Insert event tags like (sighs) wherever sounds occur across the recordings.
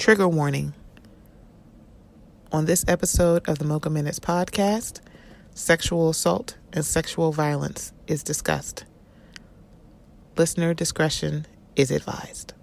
Trigger warning. On this episode of the Mocha Minutes podcast, sexual assault and sexual violence is discussed. Listener discretion is advised.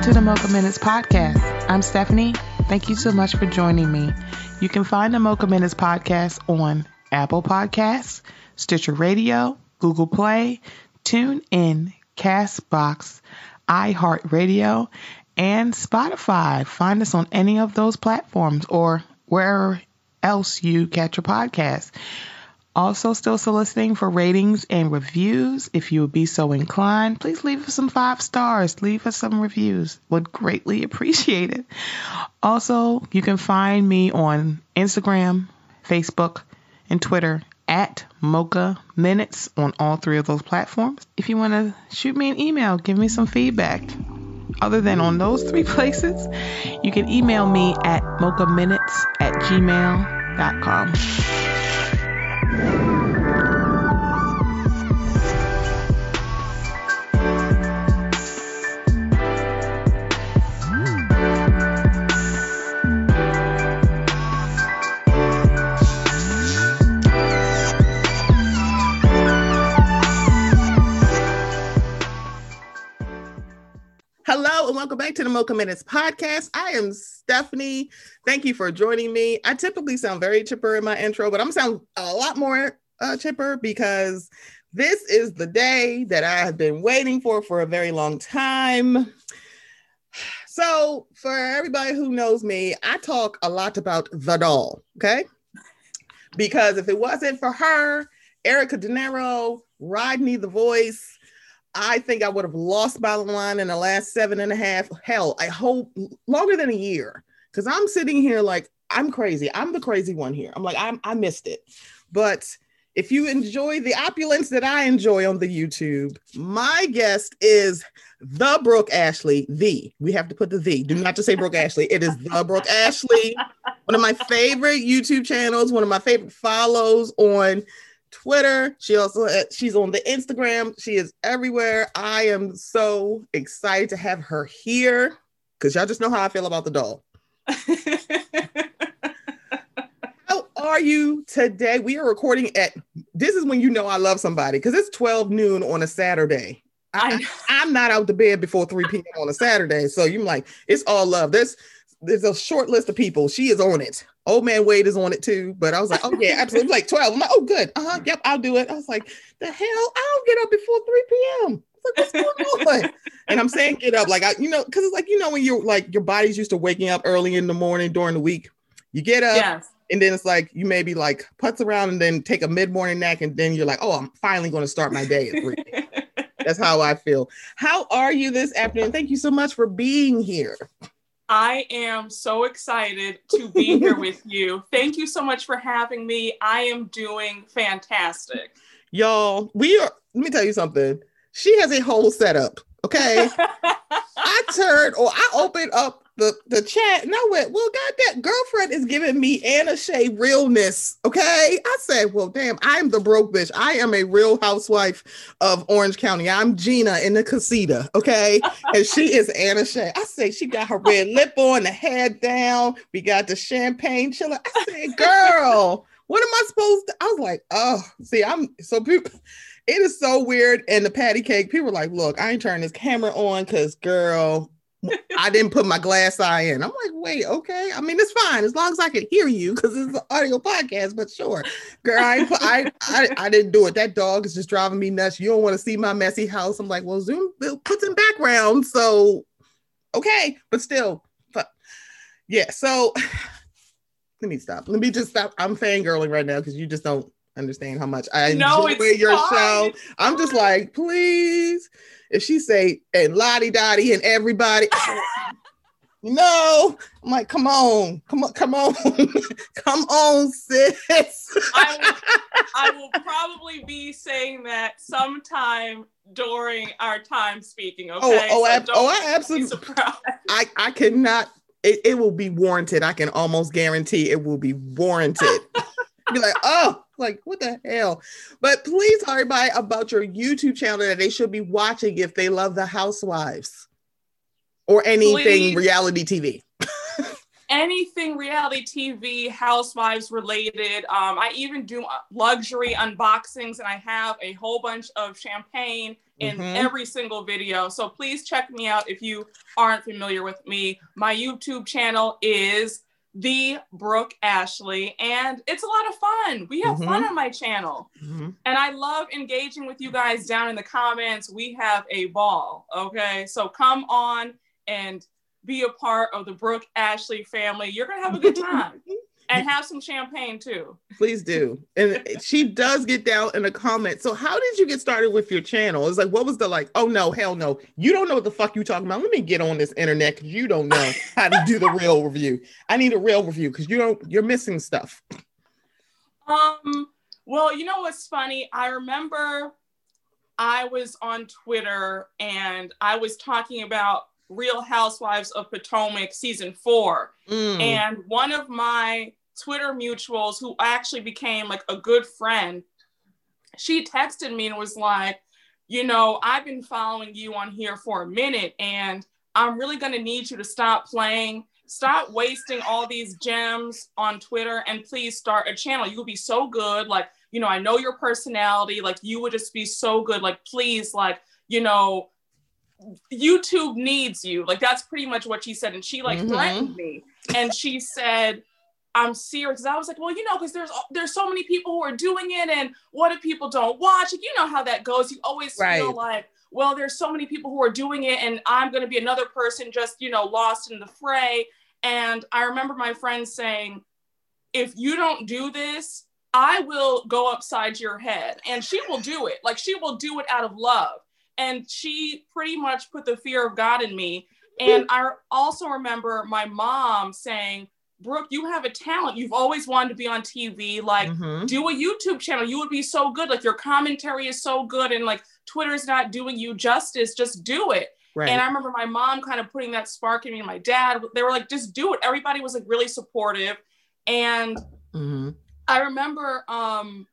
Welcome to the Mocha Minutes podcast. I'm Stephanie. Thank you so much for joining me. You can find the Mocha Minutes podcast on Apple Podcasts, Stitcher Radio, Google Play, TuneIn, Castbox, iHeartRadio, and Spotify. Find us on any of those platforms or wherever else you catch your podcast. Also, still soliciting for ratings and reviews. If you would be so inclined, please leave us some five stars. Leave us some reviews. Would greatly (laughs) appreciate it. Also, you can find me on Instagram, Facebook, and Twitter at Mocha Minutes on all three of those platforms. If you want to shoot me an email, give me some feedback. Other than on those three (laughs) places, you can email me at mochaminutes at gmail.com. and welcome back to the Mocha Minutes podcast. I am Stephanie. Thank you for joining me. I typically sound very chipper in my intro, but I'm sound a lot more uh, chipper because this is the day that I have been waiting for for a very long time. (sighs) So, for everybody who knows me, I talk a lot about the doll, okay? Because if it wasn't for her, Erica De Niro, Rodney the Voice, I think I would have lost by the line in the last seven and a half. Hell, I hope longer than a year. Because I'm sitting here like I'm crazy. I'm the crazy one here. I'm like, I'm I missed it. But if you enjoy the opulence that I enjoy on the YouTube, my guest is the Brooke Ashley. The we have to put the the. Do not just say Brooke Ashley. It is the Brooke Ashley. One of my favorite YouTube channels. One of my favorite follows on Twitter. She also eh, she's on the Instagram. She is everywhere. I am so excited to have her here because y'all just know how I feel about the doll. (laughs) how are you today? We are recording at this is when you know I love somebody because it's 12 noon on a Saturday. I, I'm not out to bed before 3 p.m. on a Saturday. So you're like, it's all love. There's there's a short list of people. She is on it. Old man Wade is on it too. But I was like, oh yeah, absolutely. Like 12. I'm like, oh good. Uh-huh. Yep, I'll do it. I was like, the hell? I don't get up before 3 p.m. Like, what's going on? (laughs) and I'm saying get up, like I, you know, because it's like, you know, when you're like your body's used to waking up early in the morning during the week, you get up. Yes. And then it's like you maybe like putz around and then take a mid-morning nap, and then you're like, oh, I'm finally going to start my day at three. (laughs) That's how I feel. How are you this afternoon? Thank you so much for being here. I am so excited to be here with (laughs) you. Thank you so much for having me. I am doing fantastic. Y'all, we are, let me tell you something. She has a whole setup. Okay. (laughs) I turned or I opened up the, the chat and I went, well, God, that girlfriend is giving me Anna Shay realness. Okay. I said, well, damn, I'm the broke bitch. I am a real housewife of Orange County. I'm Gina in the casita. Okay. (laughs) and she is Anna Shay. I say she got her red lip on, the head down. We got the champagne chiller. I said, (laughs) girl, what am I supposed to? I was like, oh, see, I'm so people. It is so weird. And the patty cake, people were like, look, I ain't turning this camera on because, girl, I didn't put my glass eye in. I'm like, wait, okay. I mean, it's fine as long as I can hear you because it's an audio podcast. But sure, girl, I, I, I I didn't do it. That dog is just driving me nuts. You don't want to see my messy house. I'm like, well, Zoom puts in background, so okay. But still, but, yeah. So (sighs) let me stop. Let me just stop. I'm fangirling right now because you just don't understand how much I No, enjoy your fine. show. I'm just like, please. If she say and Lottie Dottie and everybody, (laughs) No, I'm like, come on, come on, come on, (laughs) come on, sis. I will, I will probably be saying that sometime during our time speaking. Oh, okay. Oh, oh, so ab- oh I absolutely. I I cannot. It, it will be warranted. I can almost guarantee it will be warranted. (laughs) be like, oh, like what the hell? But please tell everybody about your YouTube channel that they should be watching if they love the Housewives or anything Please. reality TV. anything reality TV, housewives related. Um, I even do luxury unboxings, and I have a whole bunch of champagne in mm-hmm. every single video. So please check me out if you aren't familiar with me. My YouTube channel is the Brooke Ashley, and it's a lot of fun. We have mm-hmm. fun on my channel, mm-hmm. and I love engaging with you guys down in the comments. We have a ball. Okay, so come on and be a part of the Brooke Ashley family. You're gonna have a good (laughs) time. And have some champagne too. Please do. And she does get down in the comments. So how did you get started with your channel? It's like, what was the like, oh no, hell no. You don't know what the fuck you talking about. Let me get on this internet because you don't know how to do the (laughs) real review. I need a real review because you don't you're missing stuff. Um, well, you know what's funny? I remember I was on Twitter and I was talking about Real Housewives of Potomac season four. Mm. And one of my Twitter mutuals, who actually became like a good friend, she texted me and was like, you know, I've been following you on here for a minute and I'm really going to need you to stop playing. Stop wasting all these gems on Twitter and please start a channel. You'll be so good. Like, you know, I know your personality. Like, you would just be so good. Like, please, like, you know, YouTube needs you. Like that's pretty much what she said. And she like mm-hmm. threatened me. And she said, I'm serious. I was like, well, you know, because there's there's so many people who are doing it, and what if people don't watch? You know how that goes. You always right. feel like, well, there's so many people who are doing it, and I'm gonna be another person just, you know, lost in the fray. And I remember my friend saying, if you don't do this, I will go upside your head. And she will do it. Like she will do it out of love and she pretty much put the fear of God in me. And I also remember my mom saying, Brooke, you have a talent. You've always wanted to be on TV. Like, mm-hmm. do a YouTube channel. You would be so good. Like, your commentary is so good, and like Twitter's not doing you justice. Just do it. Right. And I remember my mom kind of putting that spark in me. And my dad, they were like, just do it. Everybody was like really supportive. And mm-hmm. I remember um,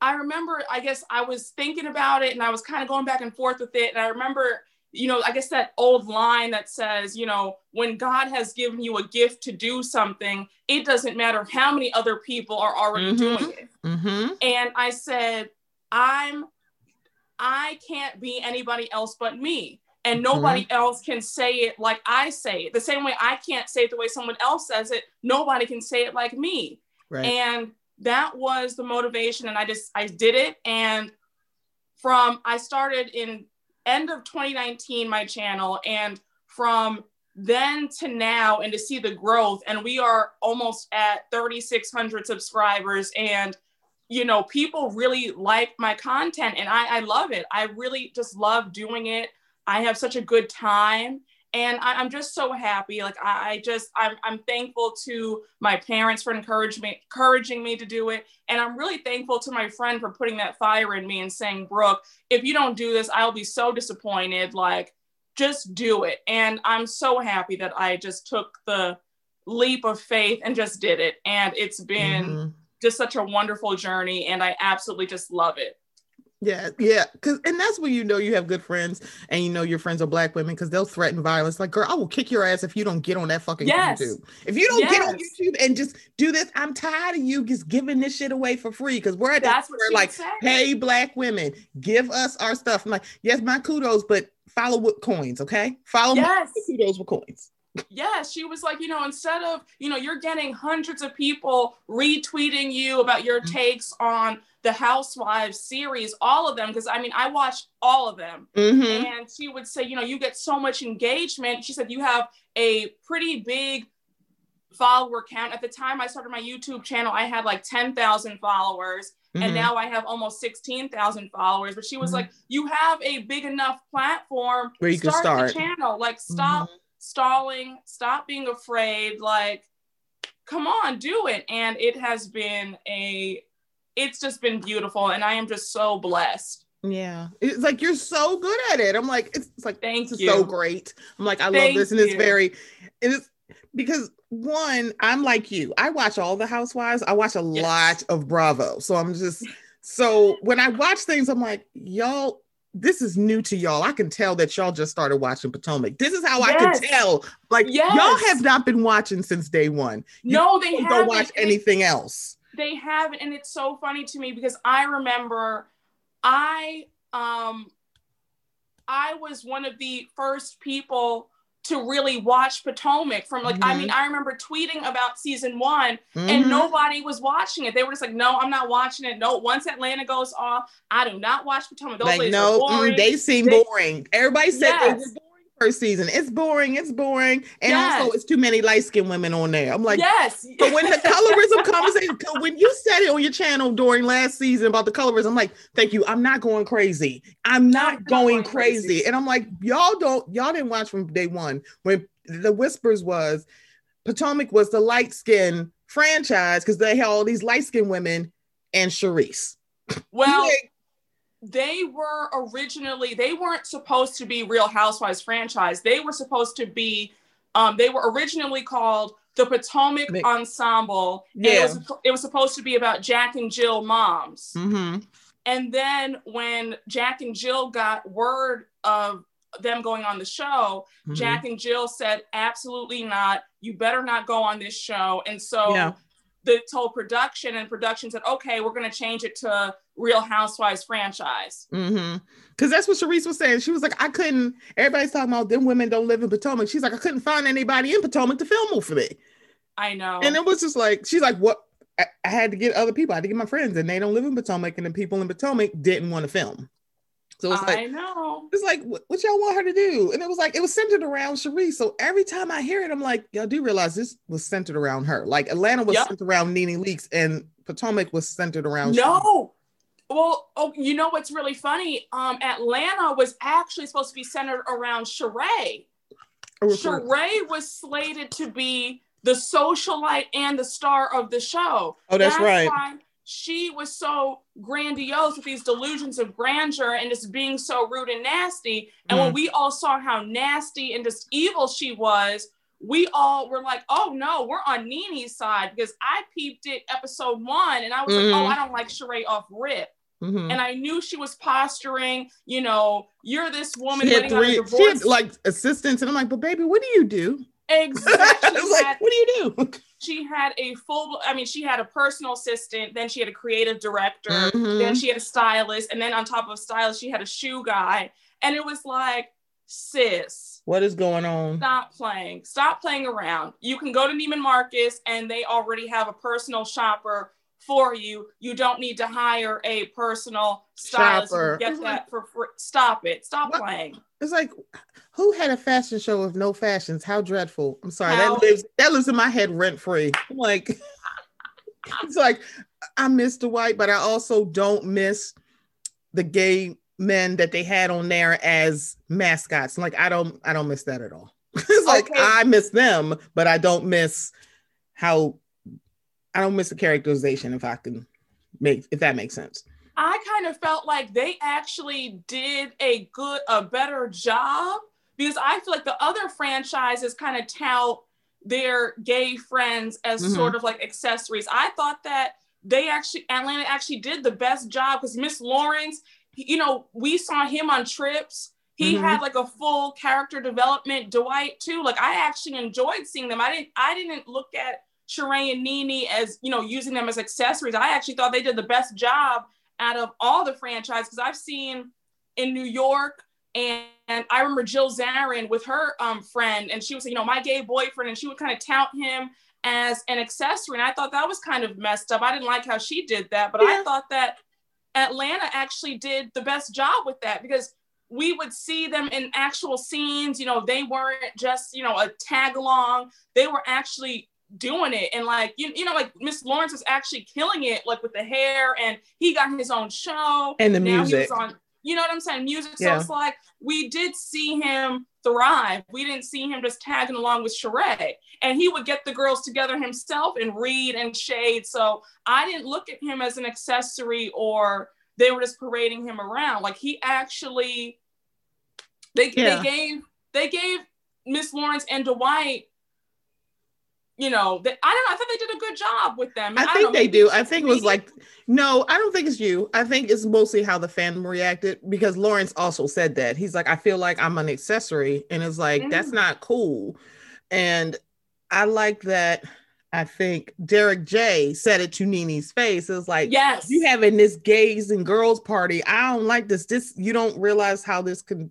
I remember, I guess I was thinking about it and I was kind of going back and forth with it. And I remember, you know, I guess that old line that says, you know, when God has given you a gift to do something, it doesn't matter how many other people are already mm-hmm. doing it. Mm-hmm. And I said, I'm, I can't be anybody else but me. And mm-hmm. nobody mm-hmm. else can say it like I say it. The same way I can't say it the way someone else says it, nobody can say it like me. Right. And that was the motivation and i just i did it and from i started in end of 2019 my channel and from then to now and to see the growth and we are almost at 3600 subscribers and you know people really like my content and I, I love it. I really just love doing it. I have such a good time and I, am just so happy. Like I, I, just I'm I'm thankful to my parents for encouraging me encouraging me to do it, and I'm really thankful to my friend for putting that fire in me and saying, Brooke, if you don't do this, I'll be so disappointed. Like just do it. And I'm so happy that I just took the leap of faith and just did it. And it's been mm-hmm. just such a wonderful journey, and I absolutely just love it. Yeah, yeah, because and that's when you know you have good friends, and you know your friends are black women because they'll threaten violence. Like, girl, I will kick your ass if you don't get on that fucking yes. YouTube. If you don't yes. get on YouTube and just do this, I'm tired of you just giving this shit away for free. Because we're at that's what we're like, hey, black women, give us our stuff. I'm like, yes, my kudos, but follow with coins, okay? Follow yes. my kudos with coins yeah, she was like, you know, instead of, you know, you're getting hundreds of people retweeting you about your mm-hmm. takes on the Housewives series, all of them, because I mean, I watched all of them. Mm-hmm. And she would say, you know, you get so much engagement. She said, you have a pretty big follower count. At the time I started my YouTube channel, I had like 10,000 followers. Mm-hmm. And now I have almost 16,000 followers. But she was mm-hmm. like, you have a big enough platform where you start can start the channel. Like, stop mm-hmm stalling, stop being afraid. Like, come on, do it. And it has been a, it's just been beautiful. And I am just so blessed. Yeah, it's like you're so good at it. I'm like, it's, it's like, Thank this you. is so great. I'm like, I Thank love this, and it's you. very, it's because one, I'm like you. I watch all the Housewives. I watch a Yes. lot of Bravo, so I'm just so when I watch things, I'm like, y'all. This is new to y'all. I can tell that y'all just started watching Potomac. This is how I can tell. Like Yes. y'all have not been watching since day one. You no, they Don't haven't. watch anything else. they haven't and it's so funny to me because i remember i um i was one of the first people to really watch potomac from like i Mhm. mean i remember tweeting about season one and Mhm. nobody was watching it they were just like no i'm not watching it no once atlanta goes off i do not watch potomac those like no, mm, they seem They- boring. Everybody said they were first season. It's boring. It's boring, and also it's too many light skinned women on there. I'm like, yes but when the colorism conversation, when you said it on your channel during last season about the colorism, I'm like, thank you. I'm not going crazy. I'm not not going going crazy. crazy. And I'm like, y'all don't, y'all didn't watch from day one when the whispers was Potomac was the light skin franchise because they had all these light skinned women and Charrisse. (laughs) well Like, they were originally they weren't supposed to be real housewives franchise they were supposed to be um they were originally called the potomac ensemble Yeah. it was it was supposed to be about jack and jill moms mhm. and then when jack and jill got word of them going on the show Mhm. jack and jill said absolutely not you better not go on this show and so Yeah. the whole production and production said okay we're going to change it to real housewives franchise Mm-hmm. Because that's what Charrisse was saying. She was like, I couldn't. Everybody's talking about them women don't live in Potomac. She's like, I couldn't find anybody in Potomac to film for me. I know. And it was just like, she's like, what? I, I had to get other people. I had to get my friends, and they don't live in Potomac, and the people in Potomac didn't want to film. So it's like, I know. it's like, what, what y'all want her to do? And it was like, it was centered around Charrisse. So every time I hear it, I'm like, y'all do realize this was centered around her. Like Atlanta was Yep. centered around Nene Leakes, and Potomac was centered around. No. Well, oh, you know what's really funny? Um, Atlanta was actually supposed to be centered around Sheree. Or Sheree was slated to be the socialite and the star of the show. Oh, that's right. Why she was so grandiose with these delusions of grandeur and just being so rude and nasty. And Mm. when we all saw how nasty and just evil she was, we all were like, oh no, we're on Nene's side because I peeped it episode one and I was Mhm. like, oh, I don't like Sheree off rip. Mhm. And I knew she was posturing, you know, you're this woman She had waiting on a three. She had like assistants, and I'm like, but baby, what do you do? exactly. (laughs) I was like, had- what do you do? she had a full i mean she had a personal assistant then she had a creative director Mhm. then she had a stylist and then on top of stylist she had a shoe guy and it was like sis What is going on? stop playing stop playing around you can go to neiman marcus and they already have a personal shopper for you you don't need to hire a personal stylist you Shopper. It's get that for free stop it stop What? playing It's like, who had a fashion show with no fashions? How dreadful! I'm sorry, How- that lives that lives in my head rent free. Like, (laughs) it's like I miss Dwight, but I also don't miss the gay men that they had on there as mascots. Like I don't, I don't miss that at all. (laughs) it's like I miss them, but I don't miss how I don't miss the characterization. If I can make, if that makes sense. I kind of felt like they actually did a good, a better job because I feel like the other franchises kind of tout their gay friends as Mhm. sort of like accessories. I thought that they actually, Atlanta actually did the best job because Miss Lawrence, you know, we saw him on trips. He Mhm. had like a full character development. Dwight too. Like I actually enjoyed seeing them. I didn't. I didn't look at Sheree and Nene as you know using them as accessories. I actually thought they did the best job out of all the franchise because I've seen in New York and, and I remember Jill Zarin with her um, friend and she was you know my gay boyfriend and she would kind of tout him as an accessory and I thought that was kind of messed up. I didn't like how she did that, but Yeah. I thought that Atlanta actually did the best job with that because we would see them in actual scenes. You know, they weren't just, you know, a tag along. They were actually doing it. And like, you, you know, like Miss Lawrence was actually killing it, like with the hair and he got his own show. And the Now music. He was on, You know what I'm saying? Music. So it's like we did see him thrive. We didn't see him just tagging along with Sheree. And he would get the girls together himself and read and shade. So I didn't look at him as an accessory or they were just parading him around. Like he actually they, Yeah. they gave they gave Miss Lawrence and Dwight, you know, they, I don't know. I thought they did a good job with them. I don't think know, they do. I think it was like, no, I don't think it's you. I think it's mostly how the fandom reacted because Lawrence also said that. He's like, I feel like I'm an accessory. And it's like, that's Mhm. not cool. And I like that. I think Derek J said it to Nene's face. It was like, yes, you having this gays and girls party. I don't like this. This you don't realize how this can.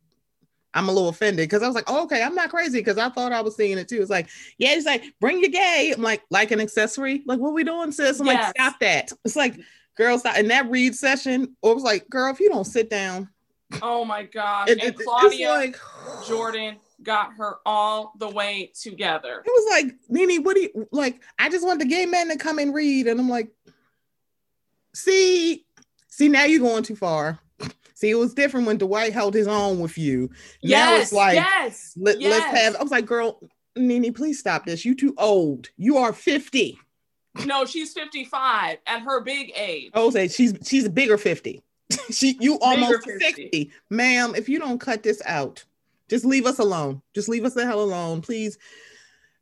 I'm a little offended because I was like, oh, okay, I'm not crazy because I thought I was seeing it too. It's like, yeah, it's like, bring your gay. I'm like, like an accessory. Like, what we doing, sis? I'm like, stop that. It's like, girl, stop. In that read session, or it was like, girl, if you don't sit down, Oh my gosh. it, and it- Claudia like, Jordan got her all the way together. It was like, Nene, what do you like? I just want the gay men to come and read. And I'm like, see, see, now you're going too far. See, it was different when Dwight held his own with you. now Yes, it's like, yes, let, yes. let's have, I was like, girl, Nene, please stop this. You too old. You are 50. No, she's 55 at her big age. I would say she's she's a bigger 50. (laughs) she you almost 50. 60. Ma'am, if you don't cut this out, just leave us alone. Just leave us the hell alone, please.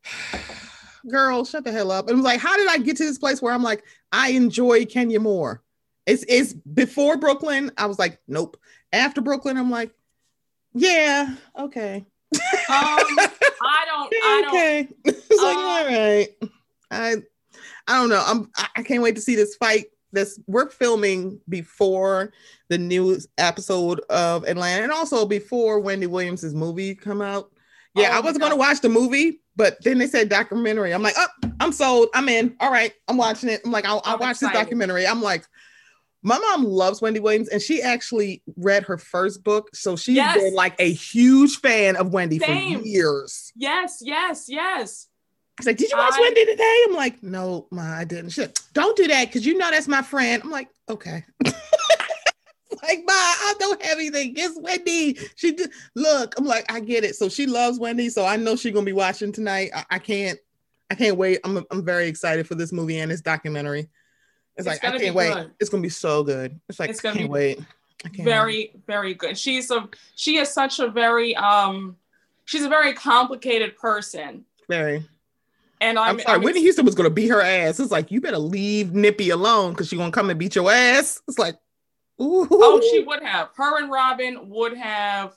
(sighs) Girl, shut the hell up. And I was like, how did I get to this place where I'm like, I enjoy Kenya more? It's it's before Brooklyn. I was like, nope. After Brooklyn, I'm like, yeah, okay. Um, (laughs) I don't, I don't, okay. (laughs) it's like, uh, all right. I I don't know. I'm I- can't wait to see this fight. This we're filming before the new episode of Atlanta and also before Wendy Williams' movie come out. Yeah, Oh I wasn't gonna watch the movie, but then they said documentary. I'm like, oh, I'm sold. I'm in. All right, I'm watching it. I'm like, I'll, I'll watch this documentary. I'm like, my mom loves Wendy Williams, and she actually read her first book, so she's Yes. been like a huge fan of Wendy Same. for years. yes, yes, yes. She's like, Did you watch I- Wendy today? I'm like, No, ma, I didn't. She's like, Don't do that because you know that's my friend. I'm like, Okay. (laughs) like, ma, I don't have anything against Wendy. She did look, I'm like, I get it. So she loves Wendy. So I know she's gonna be watching tonight. I, I can't, I can't wait. I'm I'm very excited for this movie and this documentary. It's, It's like I can't wait. good. It's gonna be so good. It's like It's I gonna can't be wait. I can't wait. Very, very good. She's a, she is such a very, um, she's a very complicated person. very. And I'm, I'm, sorry, I'm Whitney Houston was gonna beat her ass. It's like you better leave Nippy alone because she's gonna come and beat your ass. It's like, ooh. Oh, she would have. Her and Robin would have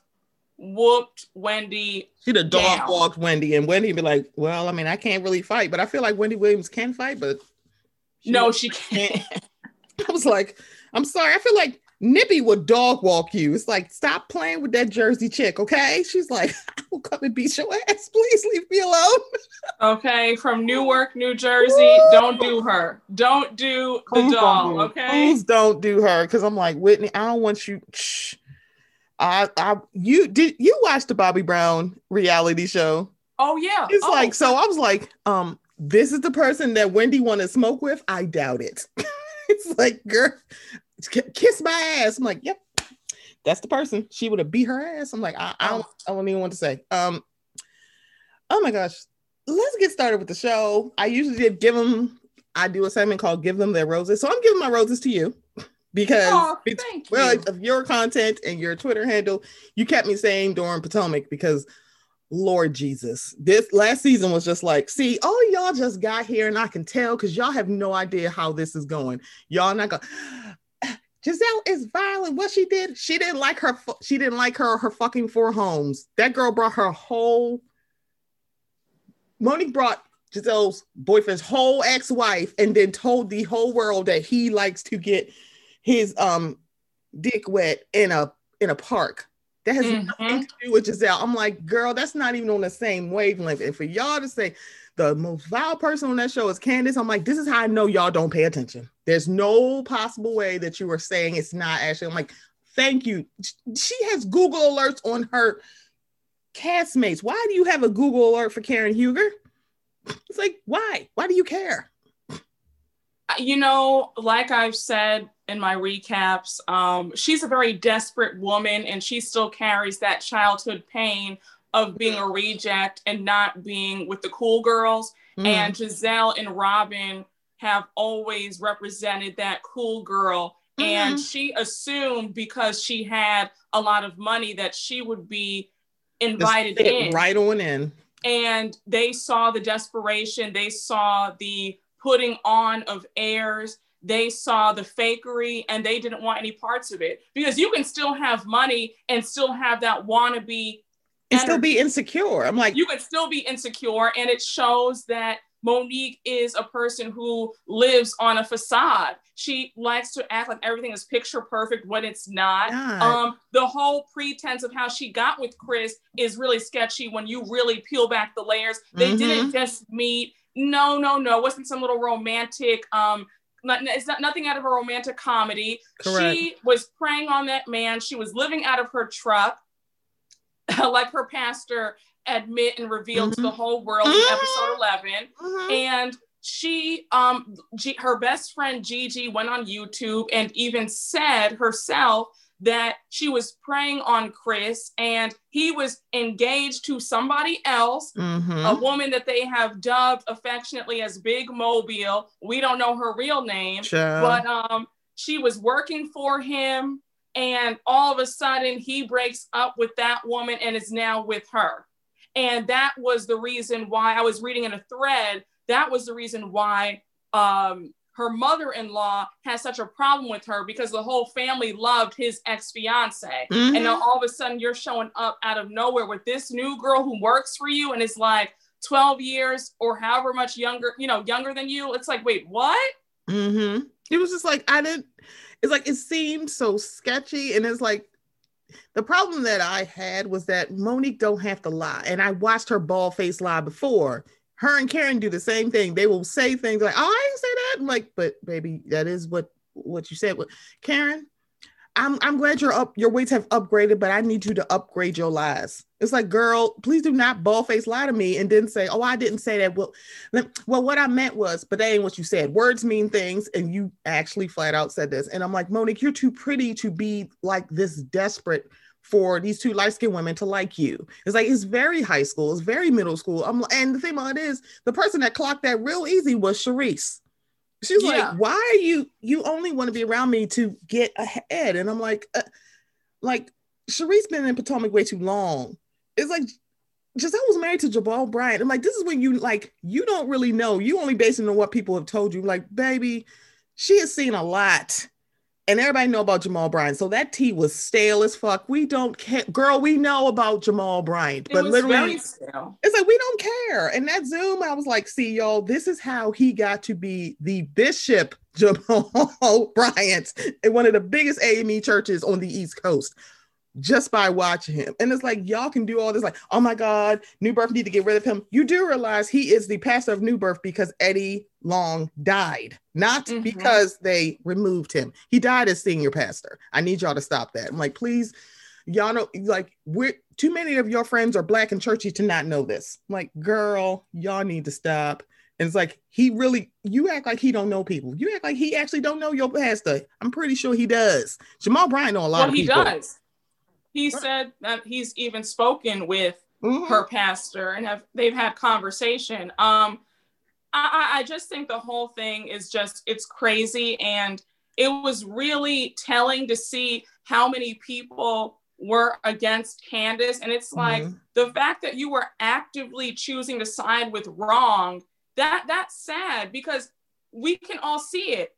whooped Wendy. She'd have dog walked Wendy, and Wendy be like, "Well, I mean, I can't really fight, but I feel like Wendy Williams can fight." But she- no, she (laughs) can't. I was like, "I'm sorry, I feel like Nippy would dog walk you." It's like, stop playing with that Jersey chick, okay? She's like, (laughs) "I will come and beat your ass. Please leave me alone." Okay, from Newark, (laughs) New Jersey. Don't do her. Don't do the Please don't doll. do- Okay. Please don't do her because I'm like Whitney. I don't want you. Shh. I, I, you did you watch the Bobby Brown reality show? Oh yeah. It's Oh, like so. I was like, um, this is the person that Wendy want to smoke with. I doubt it. (laughs) it's like, girl, kiss my ass. I'm like, yep, that's the person. She would have beat her ass. I'm like, I, I don't, I don't even want to say. Um, oh my gosh, let's get started with the show. I usually did give them. I do a segment called "Give Them Their Roses," so I'm giving my roses to you (laughs) because Oh, well, you. of your content and your Twitter handle, you kept me saying during Potomac because Lord Jesus, this last season was just like, see, all y'all just got here, and I can tell because y'all have no idea how this is going. Y'all not going. (sighs) Gizelle is violent. What she did, she didn't like her. She didn't like her. Her fucking four homes. That girl brought her whole. Monique brought Gizelle's boyfriend's whole ex-wife, and then told the whole world that he likes to get his um dick wet in a in a park. That has Mhm. nothing to do with Gizelle. I'm like, girl, that's not even on the same wavelength. And for y'all to say the most vile person on that show is Candace, I'm like, this is how I know y'all don't pay attention. There's no possible way that you are saying it's not Ashley. I'm like, thank you. She has Google alerts on her castmates. Why do you have a Google alert for Karen Huger? It's like, why? Why do you care? You know, like I've said in my recaps, um, she's a very desperate woman and she still carries that childhood pain of being a reject and not being with the cool girls. Mm. And Gizelle and Robyn have always represented that cool girl. Mm-hmm. And she assumed because she had a lot of money that she would be invited in. Right on in. And they saw the desperation, they saw the putting on of airs, they saw the fakery, and they didn't want any parts of it. Because you can still have money and still have that wannabe and still be insecure. I'm like, you can still be insecure, and it shows that Monique is a person who lives on a facade. She likes to act like everything is picture perfect when it's not. God. Um, the whole pretense of how she got with Chris is really sketchy when you really peel back the layers. They mm-hmm. didn't just meet. No, no, no. It wasn't some little romantic um not, it's not nothing out of a romantic comedy. Correct. She was preying on that man. She was living out of her truck, (laughs) like her pastor admit and reveal mm-hmm. to the mm-hmm. whole world mm-hmm. in episode 11 mm-hmm. and she um G- her best friend Gigi went on YouTube and even said herself that she was preying on Chris and he was engaged to somebody else, mm-hmm. a woman that they have dubbed affectionately as Big Mobile. We don't know her real name, but um she was working for him and all of a sudden he breaks up with that woman and is now with her. And that was the reason why I was reading in a thread. That was the reason why um, her mother in law has such a problem with her because the whole family loved his ex fiance. Mm-hmm. And now all of a sudden you're showing up out of nowhere with this new girl who works for you and is like 12 years or however much younger, you know, younger than you. It's like, wait, what? Mm-hmm. It was just like, I didn't, it's like, it seemed so sketchy. And it's like, the problem that I had was that Monique don't have to lie. And I watched her bald face lie before. Her and Karen do the same thing. They will say things like, "Oh, I didn't say that." I'm like, "But baby, that is what what you said." Karen, I'm I'm glad your up your weights have upgraded, but I need you to upgrade your lies. It's like, girl, please do not bald face lie to me and then say, "Oh, I didn't say that." Well, well, what I meant was, but that ain't what you said. Words mean things, and you actually flat out said this. And I'm like, Monique, you're too pretty to be like this desperate for these two light skinned women to like you. It's like it's very high school, it's very middle school. I'm and the thing about it is the person that clocked that real easy was Charrisse. She's yeah. like, why are you you only want to be around me to get ahead? And I'm like, uh, like Charrisse been in Potomac way too long. It's like Gizelle was married to Jamal Bryant. I'm like, this is when you like you don't really know. You only basing on what people have told you. Like, baby, she has seen a lot and everybody know about Jamal Bryant. So that tea was stale as fuck. We don't care, girl. We know about Jamal Bryant, but literally, it's like we don't care. And that Zoom, I was like, see, y'all, this is how he got to be the bishop (laughs) Jamal Bryant in one of the biggest AME churches on the East Coast just by watching him. And it's like, y'all can do all this, like, oh my God, New Birth need to get rid of him. You do realize he is the pastor of New Birth because Eddie Long died, not mm-hmm. because they removed him. He died as senior pastor. I need y'all to stop that. I'm like, please, y'all know, like, we're too many of your friends are black and churchy to not know this. I'm like, girl, y'all need to stop. And it's like he really, you act like he don't know people. You act like he actually don't know your pastor. I'm pretty sure he does. Jamal Bryant know a lot well, of people. He does he said that he's even spoken with mm-hmm. her pastor and have they've had conversation. Um, I, I just think the whole thing is just it's crazy and it was really telling to see how many people were against Candace. And it's like mm-hmm. the fact that you were actively choosing to side with wrong, that that's sad because we can all see it.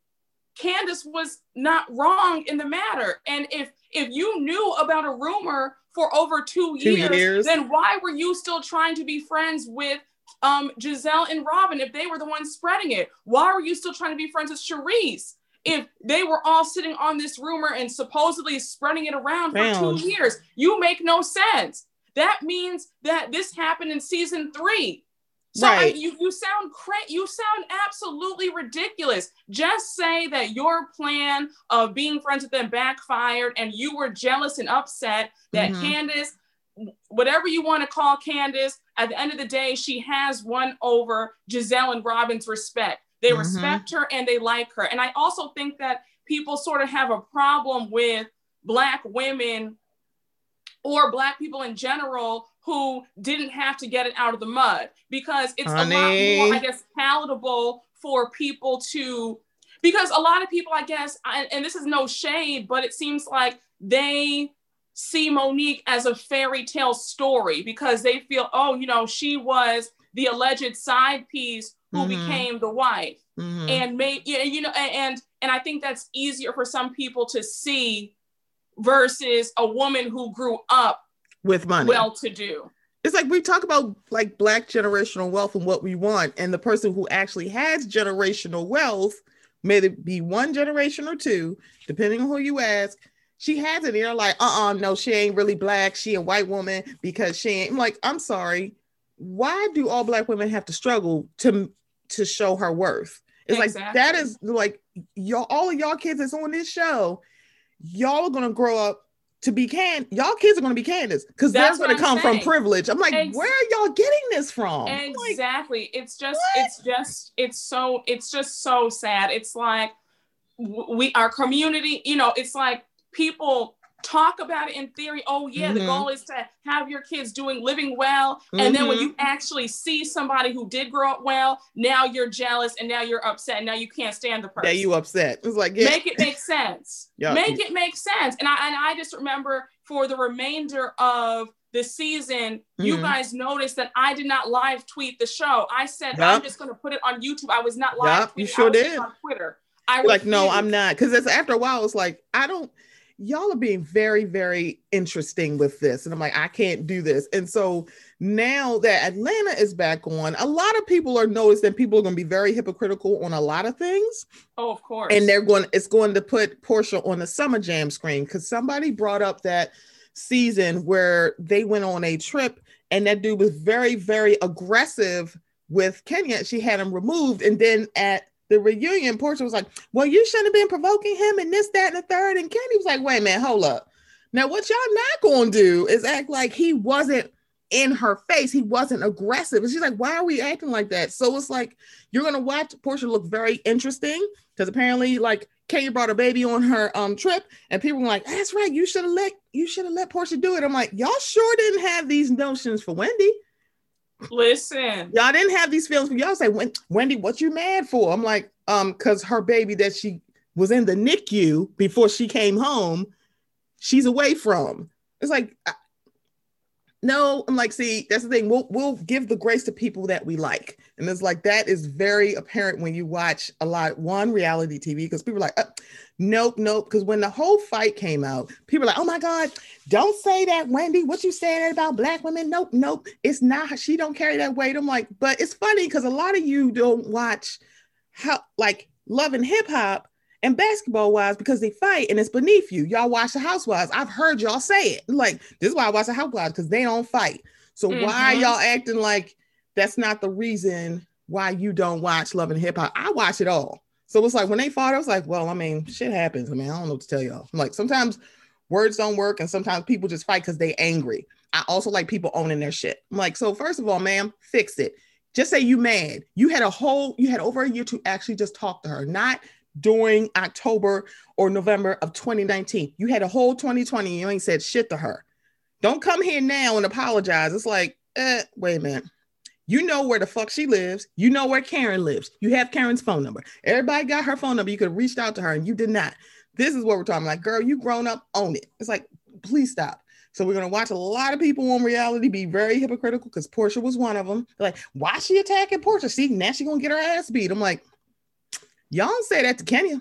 Candace was not wrong in the matter. And if if you knew about a rumor for over two, two years, years, then why were you still trying to be friends with um, Gizelle and Robyn if they were the ones spreading it? Why were you still trying to be friends with Charrisse If they were all sitting on this rumor and supposedly spreading it around for two years, you make no sense. That means that this happened in season three. So right. I, you you sound cra- you sound absolutely ridiculous. Just say that your plan of being friends with them backfired and you were jealous and upset that mm-hmm. Candace whatever you want to call Candace, at the end of the day, she has won over Gizelle and Robyn's respect. They Mhm. respect her and they like her. And I also think that people sort of have a problem with Black women or Black people in general who didn't have to get it out of the mud because it's a lot more, I guess, palatable for people to. Because a lot of people, I guess, I- and this is no shade, but it seems like they see Monique as a fairy tale story because they feel, oh, you know, she was the alleged side piece who Mhm. became the wife Mhm. and may yeah, you know and and i think that's easier for some people to see versus a woman who grew up with money. well to do it's like we talk about like black generational wealth and what we want and the person who actually has generational wealth may it be one generation or two depending on who you ask she has it and you're like uh-uh no she ain't really black. She a white woman because she ain't I'm like i'm sorry. Why do all black women have to struggle to to show her worth? It's like that is like y'all all of y'all kids that's on this show y'all are gonna grow up to be can y'all kids are gonna be Candace because That's what gonna come from privilege. I'm like, Ex- where are y'all getting this from? Like, exactly it's just what? it's just it's so it's just so sad it's like we our community you know it's like people talk about it in theory oh yeah the Mhm. goal is to have your kids doing living well and then when you actually see somebody who did grow up well now you're jealous and now you're upset and now you can't stand the person yeah, you upset. It's like, yeah, make it make (laughs) sense Yeah. make it make sense and i and i just remember for the remainder of the season you Mhm. guys noticed that i did not live tweet the show i said Yup. i'm just going to put it on youtube i was not live Yup, you sure I was just did. on twitter i was like, no. I'm not. Because it's after a while, it's like, I don't, y'all are being very, very interesting with this. And I'm like, I can't do this. And so now that Atlanta is back on, a lot of people are noticed that people are going to be very hypocritical on a lot of things. oh of course and they're going it's going to put Porsha on the summer jam screen because somebody brought up that season where they went on a trip and that dude was very very aggressive with Kenya she had him removed and then at the reunion Porsha was like well you shouldn't have been provoking him and this that and the third. And Kenny was like wait man hold up. Now what y'all not to do is act like he wasn't in her face. He wasn't aggressive. And she's like why are we acting like that? So it's like you're gonna watch Porsha look very interesting because apparently like Kenya brought a baby on her um trip and people were like that's right you should have let you should have let Porsha do it. I'm like y'all sure didn't have these notions for Wendy listen. Y'all didn't have these feelings. Y'all say "Wen- Wendy what you mad for? I'm like um because her baby that she was in the NICU before she came home she's away from. It's like I- no I'm like see that's the thing. We'll we'll give the grace to people that we like and it's like that is very apparent when you watch a lot one reality TV because people are like uh, nope nope because when the whole fight came out people are like oh my god don't say that Wendy what you saying about black women nope nope it's not she don't carry that weight I'm like but it's funny because a lot of you don't watch how like love and hip hop and basketball wise because they fight and it's beneath you. Y'all watch the housewives. I've heard y'all say it. Like, this is why I watch the housewives because they don't fight. So why Mhm. y'all acting like that's not the reason why you don't watch Love and Hip Hop? I watch it all. So it's like when they fought, I was like, well, I mean, shit happens. I mean, I don't know what to tell y'all. I'm like sometimes words don't work and sometimes people just fight because they angry. I also like people owning their shit. I'm like, so first of all, ma'am, fix it. Just say you mad. You had a whole, you had over a year to actually just talk to her, not during October or November of 2019. You had a whole 2020 you ain't said shit to her. Don't come here now and apologize. It's like, eh, wait a minute. You know where the fuck she lives. You know where Karen lives. You have Karen's phone number. Everybody got her phone number. You could have reached out to her and you did not. This is what we're talking about. Girl, you grown up, own it. It's like, please stop. So we're gonna watch a lot of people on reality be very hypocritical because Porsha was one of them. They're like, why she attacking Porsha? See, now she gonna get her ass beat. I'm like, y'all don't say that to Kenya.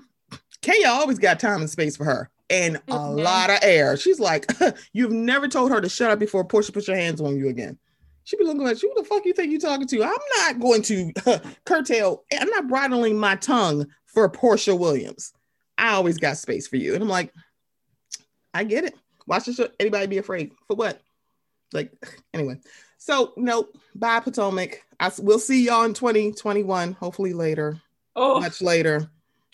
Kenya always got time and space for her and a Mhm. lot of air. She's like, (laughs) you've never told her to shut up before Porsha puts your hands on you again. She be looking like, who the fuck you think you talking to? I'm not going to (laughs) curtail, I'm not bridling my tongue for Porsha Williams. I always got space for you. And I'm like, I get it. Watch the show. Anybody be afraid for what? Like, (sighs) anyway. So, nope. Bye, Potomac. I we'll see y'all in 2021, hopefully later, oh much later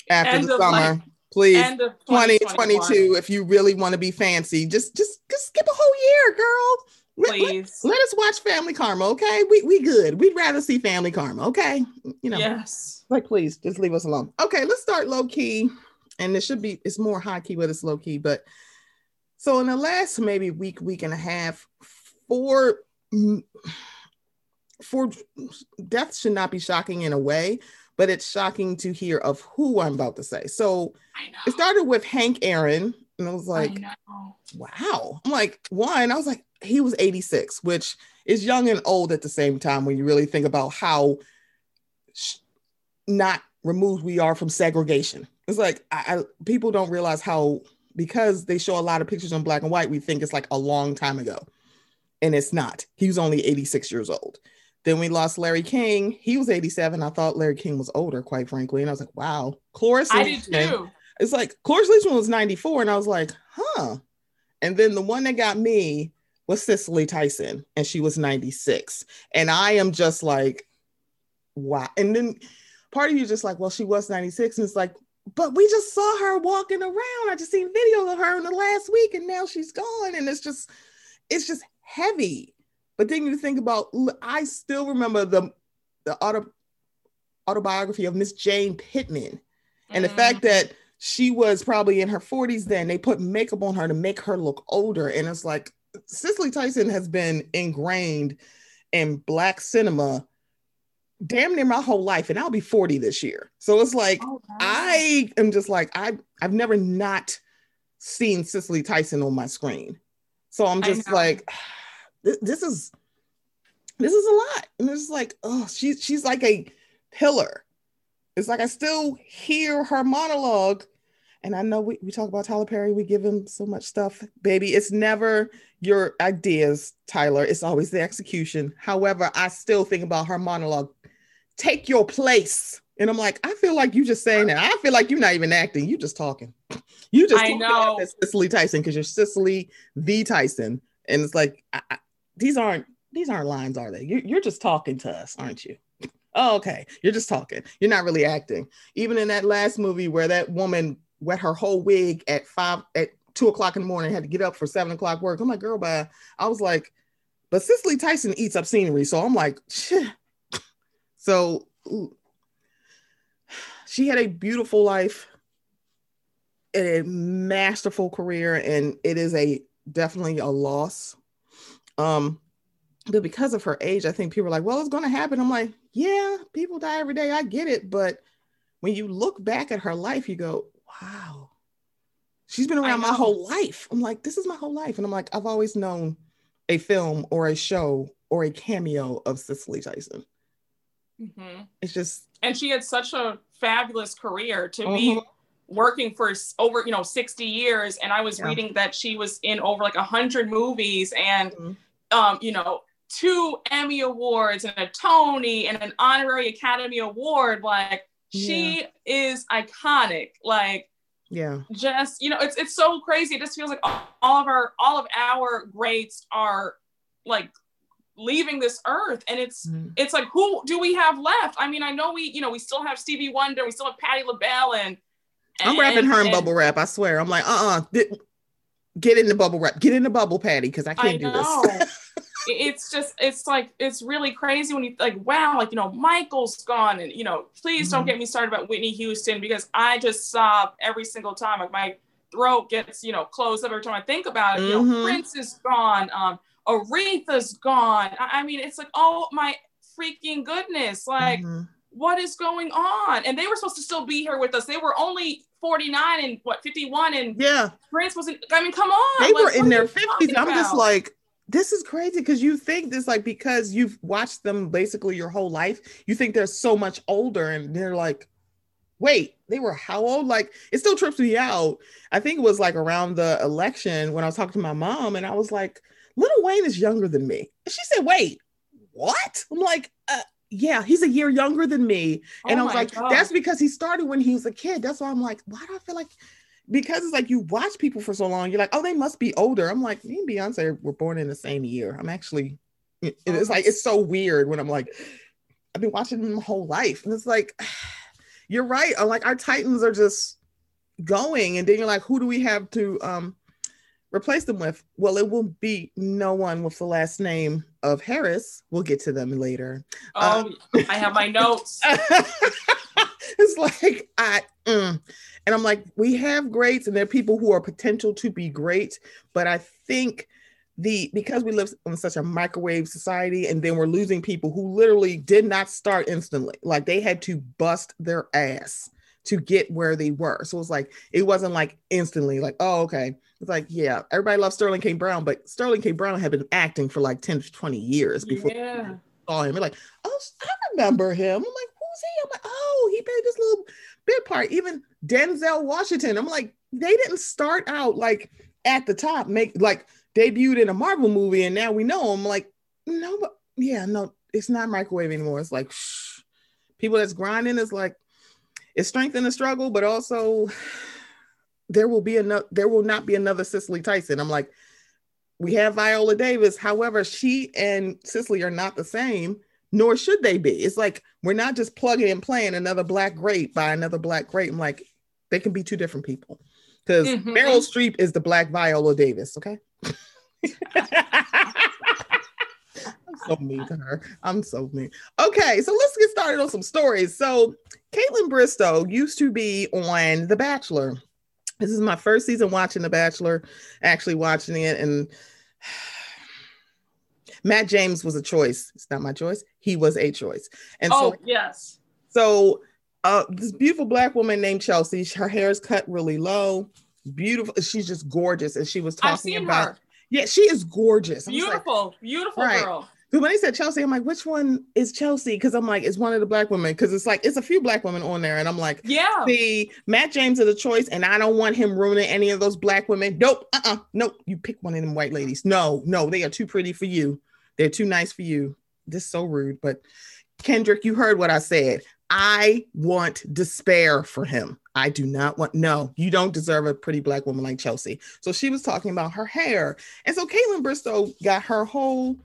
after End the summer. life. Please. end of 2022 if you really want to be fancy just just just skip a whole year girl please. Let, let, us watch Family Karma, okay? We we good. We'd rather see Family Karma, okay? You know. Yes. Like, please, just leave us alone. Okay, let's start low key, and it should be it's more high key, but it's low key. But so in the last maybe week, week and a half, four mm, for death should not be shocking in a way, but it's shocking to hear of who I'm about to say. So it started with Hank Aaron, and I was like, I wow. I'm like, one, I was like, he was 86, which is young and old at the same time when you really think about how sh- not removed we are from segregation. It's like I, I, people don't realize how because they show a lot of pictures on black and white, we think it's like a long time ago, and it's not. He was only 86 years old. Then we lost Larry King. He was 87. I thought Larry King was older, quite frankly, and I was like, wow. Cloris, I did too. It's like Cloris Leachman was 94, and I was like, huh. And then the one that got me was Cicely Tyson, and she was 96. And I am just like, wow. And then part of you just like, well, she was 96. And it's like, but we just saw her walking around. I just seen videos of her in the last week, and now she's gone. And it's just, it's just heavy. But then you think about, I still remember the the auto, autobiography of Miss Jane Pittman, and mm. the fact that she was probably in her 40s then. They put makeup on her to make her look older, and it's like Cicely Tyson has been ingrained in black cinema damn near my whole life and I'll be 40 this year. So it's like oh, wow. I am just like I I've never not seen Cicely Tyson on my screen. So I'm just like (sighs) this, this is this is a lot. And it's like, oh, she's she's like a pillar. It's like I still hear her monologue and I know we, we talk about Tyler Perry, we give him so much stuff, baby. It's never your ideas, Tyler. It's always the execution. However, I still think about her monologue. Take your place. And I'm like, I feel like you just saying that. I feel like you're not even acting. You just talking. You just I know Cicely Tyson because you're Cicely the Tyson. And it's like I, I, these aren't these aren't lines, are they? You're, you're just talking to us, aren't you? Oh, okay. You're just talking. You're not really acting. Even in that last movie where that woman wet her whole wig at five at two o'clock in the morning, had to get up for seven o'clock work. I'm like, girl, bye. I was like, but Cicely Tyson eats up scenery. So I'm like, Shit. so ooh. she had a beautiful life, a masterful career, and it is a definitely a loss. Um, but because of her age, I think people are like, well, it's gonna happen. I'm like, yeah, people die every day. I get it. But when you look back at her life, you go, wow, she's been around my whole life. I'm like, this is my whole life. And I'm like, I've always known a film or a show or a cameo of Cicely Tyson. Mm-hmm. It's just. And she had such a fabulous career to mm-hmm. be working for over, you know, 60 years. And I was yeah. reading that she was in over like 100 movies and, mm-hmm. um, you know, two Emmy Awards and a Tony and an honorary Academy Award. Like, she yeah. is iconic. Like, yeah, just you know, it's it's so crazy. It just feels like all of our all of our greats are like leaving this earth and it's mm. it's like who do we have left i mean i know we you know we still have stevie wonder we still have patti labelle and, and i'm wrapping her in and, bubble wrap i swear i'm like uh-uh get in the bubble wrap get in the bubble Patti because i can't I do this (laughs) it's just it's like it's really crazy when you like wow like you know michael's gone and you know please mm-hmm. don't get me started about whitney houston because i just sob every single time. Like my throat gets you know closed up every time i think about it. Mm-hmm. you know mm-hmm. prince is gone. Um aretha's gone. I, I, mean it's like oh my freaking goodness. Like mm-hmm. what is going on? And they were supposed to still be here with us. They were only 49 and what 51 and yeah. Prince wasn't i mean come on. They like, were in their 50s i'm just like this is crazy because you think this like because you've watched them basically your whole life, you think they're so much older, and they're like, wait, they were how old? Like it still trips me out. I think it was like around the election when I was talking to my mom, and I was like, Little Wayne is younger than me. And she said, wait, what? I'm like, uh, yeah, he's a year younger than me. And oh I was like, God. that's because he started when he was a kid. That's why I'm like, why do I feel like because it's like you watch people for so long, you're like, oh, they must be older. I'm like, me and Beyonce were born in the same year. I'm actually, it's like, it's so weird when I'm like, I've been watching them my whole life. And it's like, (sighs) you're right. I'm like, our Titans are just going. And then you're like, who do we have to um, replace them with, well, it will be no one with the last name of Harris. We'll get to them later. Oh, um, I have my notes. (laughs) (laughs) it's like I mm. and I'm like, we have greats, and there are people who are potential to be great, but I think the because we live in such a microwave society and then we're losing people who literally did not start instantly like they had to bust their ass to get where they were. So it's like it wasn't like instantly like oh okay. It's like yeah everybody loves sterling k. Brown but sterling k. Brown had been acting for like 10 to 20 years before yeah. saw him. We're like oh i remember him. I'm like who's he i'm like oh he played this little bit part even denzel washington i'm like they didn't start out like at the top make like debuted in a Marvel movie and now we know him. Like, no, but yeah, no, it's not microwave anymore. It's like shh. people that's grinding is like it's strength in the struggle, but also (sighs) there will be another there will not be another Cicely Tyson. I'm like, we have Viola Davis. However, she and Cicely are not the same, nor should they be. It's like we're not just plugging and playing another black great by another black great. I'm like, they can be two different people. Because mm-hmm. Meryl Streep is the black Viola Davis, okay? (laughs) I'm so mean to her. I'm so mean. Okay, so let's get started on some stories. So, Kaitlyn Bristowe used to be on The Bachelor. This is my first season watching The Bachelor, actually watching it, and Matt James was a choice. It's not my choice. He was a choice. And oh, so, yes. So, uh, this beautiful black woman named Chelsea, her hair is cut really low. Beautiful. She's just gorgeous. And she was talking about. Her. Yeah, she is gorgeous. Beautiful, like, beautiful right. girl. But when he said Chelsea, I'm like, which one is Chelsea? Because I'm like, it's one of the black women. Because it's like it's a few black women on there, and I'm like, yeah. See, Matt James is a choice, and I don't want him ruining any of those black women. Nope, uh, uh-uh, nope. You pick one of them white ladies. No, no, they are too pretty for you. They're too nice for you. This is so rude. But Kendrick, you heard what I said. I want despair for him. I do not want, no, you don't deserve a pretty black woman like Chelsea. So she was talking about her hair. And so Kaitlyn Bristowe got her whole,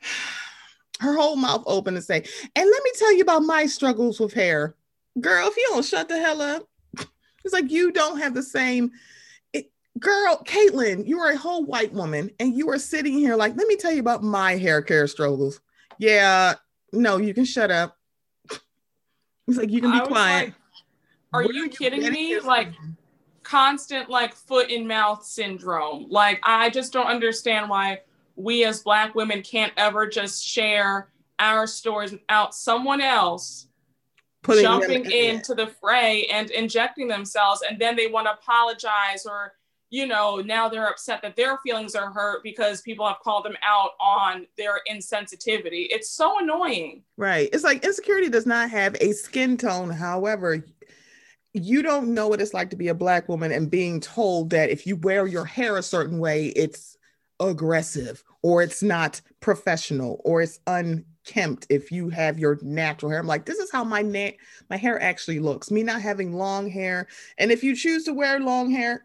(sighs) her whole mouth open to say, and let me tell you about my struggles with hair. Girl, if you don't shut the hell up, (laughs) it's like you don't have the same. Girl, Kaitlyn, you are a whole white woman and you are sitting here like, let me tell you about my hair care struggles. Yeah, no, you can shut up (laughs) He's like, you can be quiet. Like, are you, you kidding me? Like constant like foot in mouth syndrome. Like I just don't understand why we as black women can't ever just share our stories without someone else Putting jumping in into the fray and injecting themselves and then they want to apologize or you know, now they're upset that their feelings are hurt because people have called them out on their insensitivity. It's so annoying. Right. It's like insecurity does not have a skin tone. However, you don't know what it's like to be a black woman and being told that if you wear your hair a certain way, it's aggressive or it's not professional or it's un kempt if you have your natural hair. I'm like, this is how my na- my hair actually looks. Me not having long hair, and if you choose to wear long hair,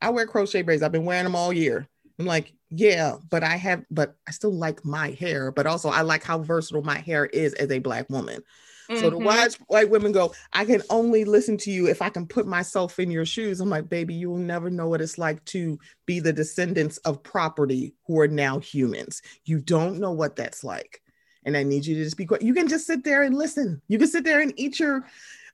I wear crochet braids. I've been wearing them all year. I'm like, yeah, but I have, but I still like my hair. But also, I like how versatile my hair is as a black woman. Mm-hmm. So to watch white women go, I can only listen to you if I can put myself in your shoes. I'm like, baby, you will never know what it's like to be the descendants of property who are now humans. You don't know what that's like and I need you to just be quiet. You can just sit there and listen. You can sit there and eat your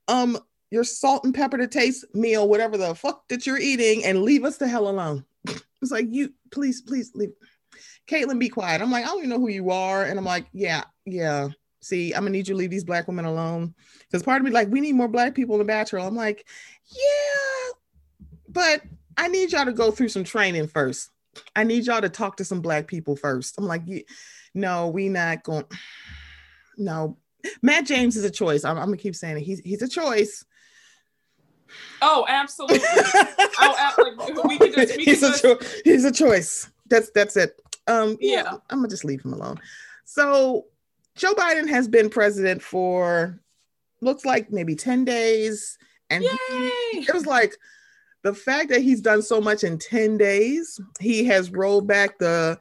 um your salt and pepper to taste meal, whatever the fuck that you're eating, and leave us the hell alone. (laughs) it's like you please, please leave. Kaitlyn, be quiet. I'm like, I don't even know who you are. And I'm like, yeah, yeah. See, I'm gonna need you to leave these black women alone. Because part of me, like, we need more black people in the bachelor. I'm like, yeah, but I need y'all to go through some training first. I need y'all to talk to some black people first. I'm like, yeah no, we not going. No, Matt James is a choice. I'm, I'm, gonna keep saying it. He's he's a choice. Oh, absolutely. (laughs) oh, we can just, we he's, can a cho- he's a choice. That's that's it. Um, yeah, yeah, I'm gonna just leave him alone. So Joe Biden has been president for looks like maybe 10 days. And he, it was like the fact that he's done so much in 10 days, he has rolled back the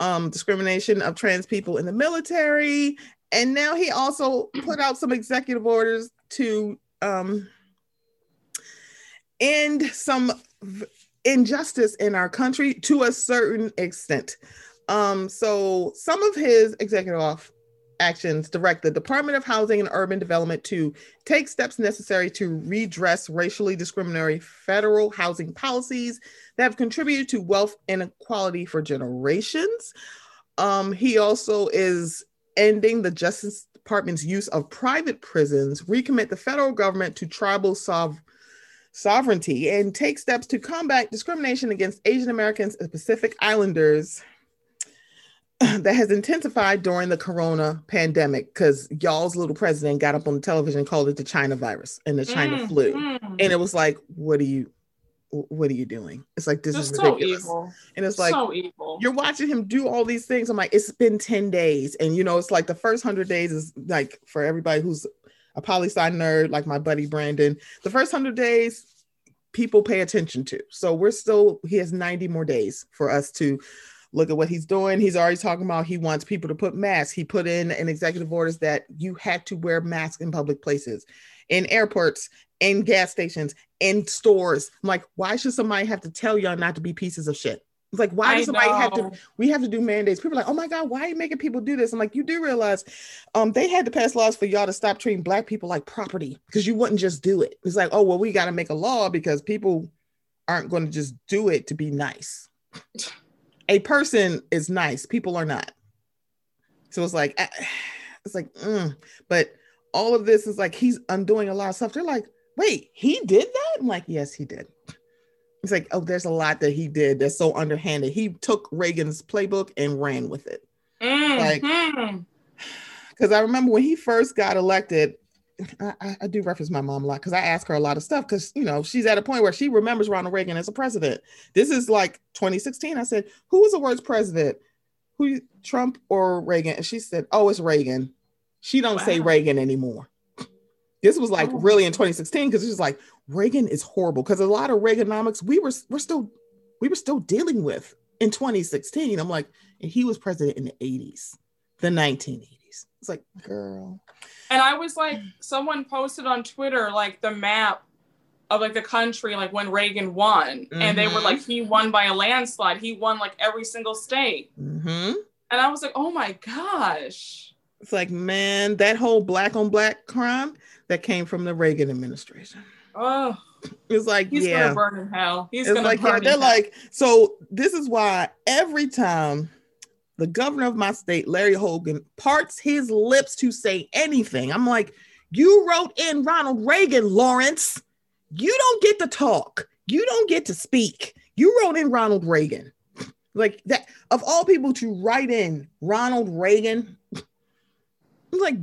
um, discrimination of trans people in the military. And now he also put out some executive orders to um, end some injustice in our country to a certain extent. Um, so some of his executive actions direct the Department of Housing and Urban Development to take steps necessary to redress racially discriminatory federal housing policies that have contributed to wealth inequality for generations. Um, he also is ending the Justice Department's use of private prisons, recommit the federal government to tribal sov- sovereignty, and take steps to combat discrimination against Asian Americans and Pacific Islanders (clears throat) that has intensified during the corona pandemic because y'all's little president got up on the television and called it the China virus and the China mm, flu. Mm. And it was like, what are you what are you doing? It's like this is ridiculous. So and it's like so evil. you're watching him do all these things. I'm like, it's been 10 days. And you know, it's like the first hundred days is like for everybody who's a poli sci nerd, like my buddy Brandon, the first hundred days people pay attention to. So we're still he has 90 more days for us to look at what he's doing. He's already talking about he wants people to put masks. He put in an executive orders that you had to wear masks in public places, in airports, in gas stations, in stores. I'm like, why should somebody have to tell y'all not to be pieces of shit? It's like, why does somebody know. have to? We have to do mandates. People are like, oh my God, why are you making people do this? I'm like, you do realize um, they had to pass laws for y'all to stop treating Black people like property because you wouldn't just do it. It's like, oh, well, we got to make a law because people aren't going to just do it to be nice. (sighs) A person is nice, people are not. So it's like, (sighs) it's like, mm. but all of this is like he's undoing a lot of stuff. They're like, wait, he did that? I'm like, yes, he did. It's like, oh, there's a lot that he did that's so underhanded. He took Reagan's playbook and ran with it. Mm-hmm. Like, because I remember when he first got elected, I, I, do reference my mom a lot because I ask her a lot of stuff because you know she's at a point where she remembers Ronald Reagan as a president. This is like 2016. I said, "Who was the worst president? Who Trump or Reagan?" And she said, "Oh, it's Reagan." She don't wow. say Reagan anymore. This was like oh. really in 2016 because it's like Reagan is horrible because a lot of Reaganomics we were we're still we were still dealing with in 2016. I'm like, and he was president in the 80s, the 1980s. It's like, girl. And I was like, someone posted on Twitter like the map of like the country, like when Reagan won, mm-hmm. and they were like, he won by a landslide. He won like every single state. Mm-hmm. And I was like, oh my gosh. It's like, man, that whole black on black crime that came from the Reagan administration. Oh, it's like he's yeah. gonna burn in hell. He's it's gonna like burn yeah, they're hell. like so. This is why every time the governor of my state, Larry Hogan, parts his lips to say anything, I'm like, you wrote in Ronald Reagan, Lawrence. You don't get to talk. You don't get to speak. You wrote in Ronald Reagan. Like that, of all people to write in Ronald Reagan, like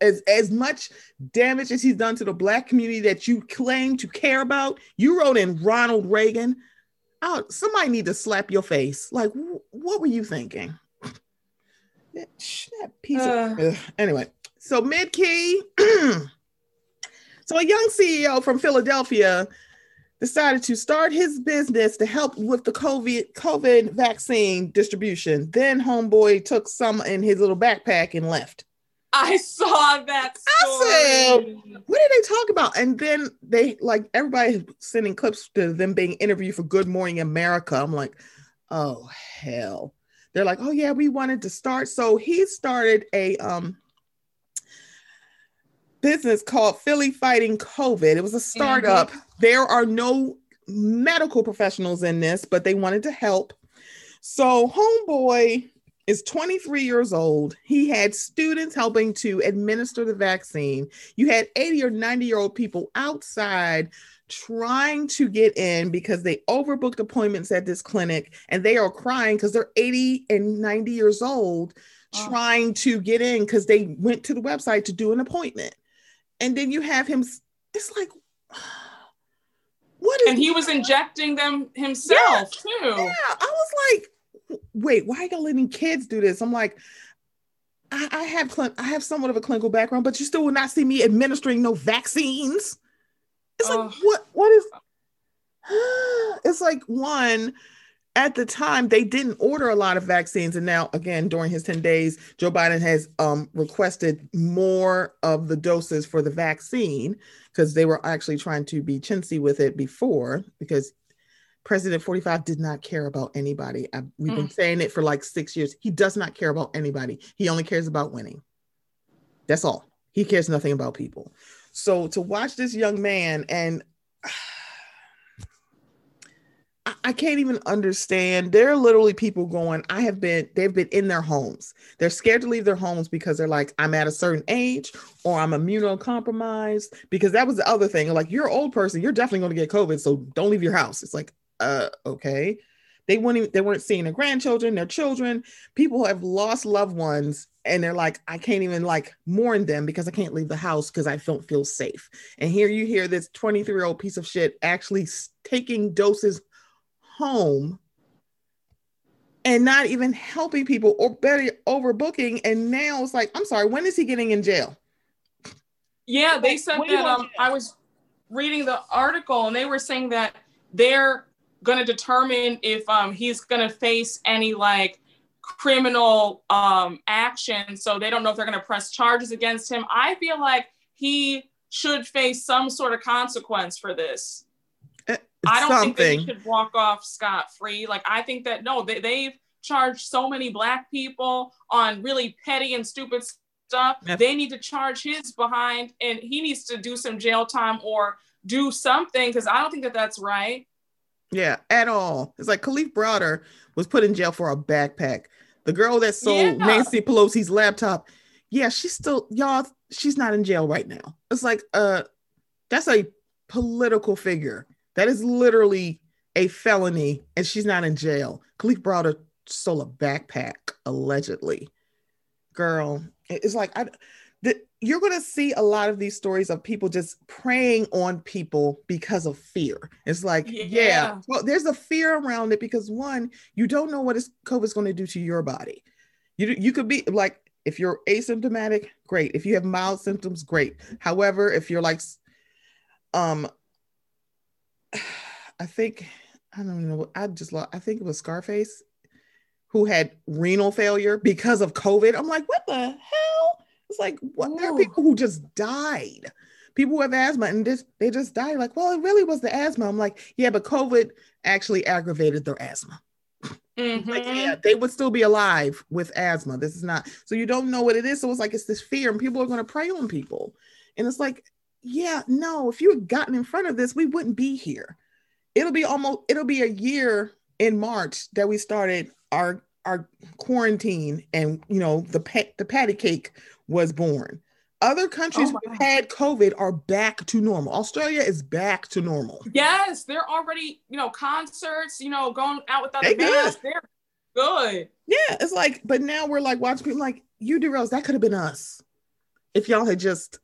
as as much damage as he's done to the black community that you claim to care about you wrote in ronald reagan oh somebody need to slap your face like what were you thinking (laughs) that, that piece uh. of anyway so mid-key (clears throat) so a young ceo from philadelphia decided to start his business to help with the COVID COVID vaccine distribution. Then homeboy took some in his little backpack and left. I saw that story. I said, what did they talk about? And then they like everybody sending clips to them being interviewed for Good Morning America. I'm like, oh hell. They're like, oh yeah, we wanted to start. So he started a um business called Philly Fighting COVID. It was a startup. Mm-hmm. There are no medical professionals in this, but they wanted to help. So homeboy is 23 years old. He had students helping to administer the vaccine. You had 80 or 90 year old people outside trying to get in because they overbooked appointments at this clinic and they are crying because they're 80 and 90 years old oh. trying to get in because they went to the website to do an appointment. And then you have him, it's like, (sighs) what is and he was injecting them himself yeah, too. Yeah, I was like, wait, why are you letting kids do this? I'm like, I, I have cl- I have somewhat of a clinical background, but you still will not see me administering no vaccines. It's like uh, what what is (gasps) it's like one at the time they didn't order a lot of vaccines and now again during his 10 days joe biden has um, requested more of the doses for the vaccine because they were actually trying to be chintzy with it before because President 45 did not care about anybody. I, we've been Mm. saying it for like six years. He does not care about anybody. He only cares about winning. That's all. He cares nothing about people. So to watch this young man and (sighs) I- I can't even understand. There are literally people going, I have been, they've been in their homes. They're scared to leave their homes because they're like, I'm at a certain age or I'm immunocompromised. Because that was the other thing. Like, you're an old person, you're definitely going to get COVID. So don't leave your house. It's like, uh, okay. They weren't even, they weren't seeing their grandchildren, their children. People have lost loved ones and they're like, I can't even like mourn them because I can't leave the house because I don't feel safe. And here you hear this 23 year old piece of shit actually taking doses home and not even helping people or better overbooking. And now it's like, I'm sorry, when is he getting in jail? Yeah, they said that. Um, I was reading the article, and they were saying that they're going to determine if um, he's going to face any like criminal um, action. So they don't know if they're going to press charges against him. I feel like he should face some sort of consequence for this. Eh, I don't think that he should walk off scot free. Like I think that no, they, they've charged so many black people on really petty and stupid stuff. Yep. They need to charge his behind, and he needs to do some jail time or do something because I don't think that that's right. Yeah, at all. It's like Kalief Browder was put in jail for a backpack. The girl that sold Yeah. Nancy Pelosi's laptop, yeah, she's still y'all. She's not in jail right now. It's like uh, that's a political figure. That is literally a felony, and she's not in jail. Kalief Browder stole a backpack allegedly. Girl, it's like I. The, you're going to see a lot of these stories of people just preying on people because of fear. It's like, yeah. Yeah. well, there's a fear around it because one, you don't know what is COVID's going to do to your body. You you could be like, if you're asymptomatic, great. If you have mild symptoms, great. However, if you're like, um, (sighs) I think I don't know. I just I think it was Scarface who had renal failure because of COVID. I'm like, what the hell? It's like what there are people who just died. People who have asthma and just they just died. Like, well, it really was the asthma. I'm like, yeah, but COVID actually aggravated their asthma. (laughs) Like, Mhm. yeah, they would still be alive with asthma. This is not so you don't know what it is. So it's like it's this fear, and people are going to prey on people. And it's like, yeah, no, if you had gotten in front of this, we wouldn't be here. It'll be almost it'll be a year in March that we started our our quarantine, and you know the pa- the patty cake was born. Other countries Oh who had COVID are back to normal. Australia is back to normal. Yes, they're already, you know, concerts, you know, going out without They a mask. They're good. Yeah, it's like, but now we're like watching people like you derails. That could have been us if y'all had just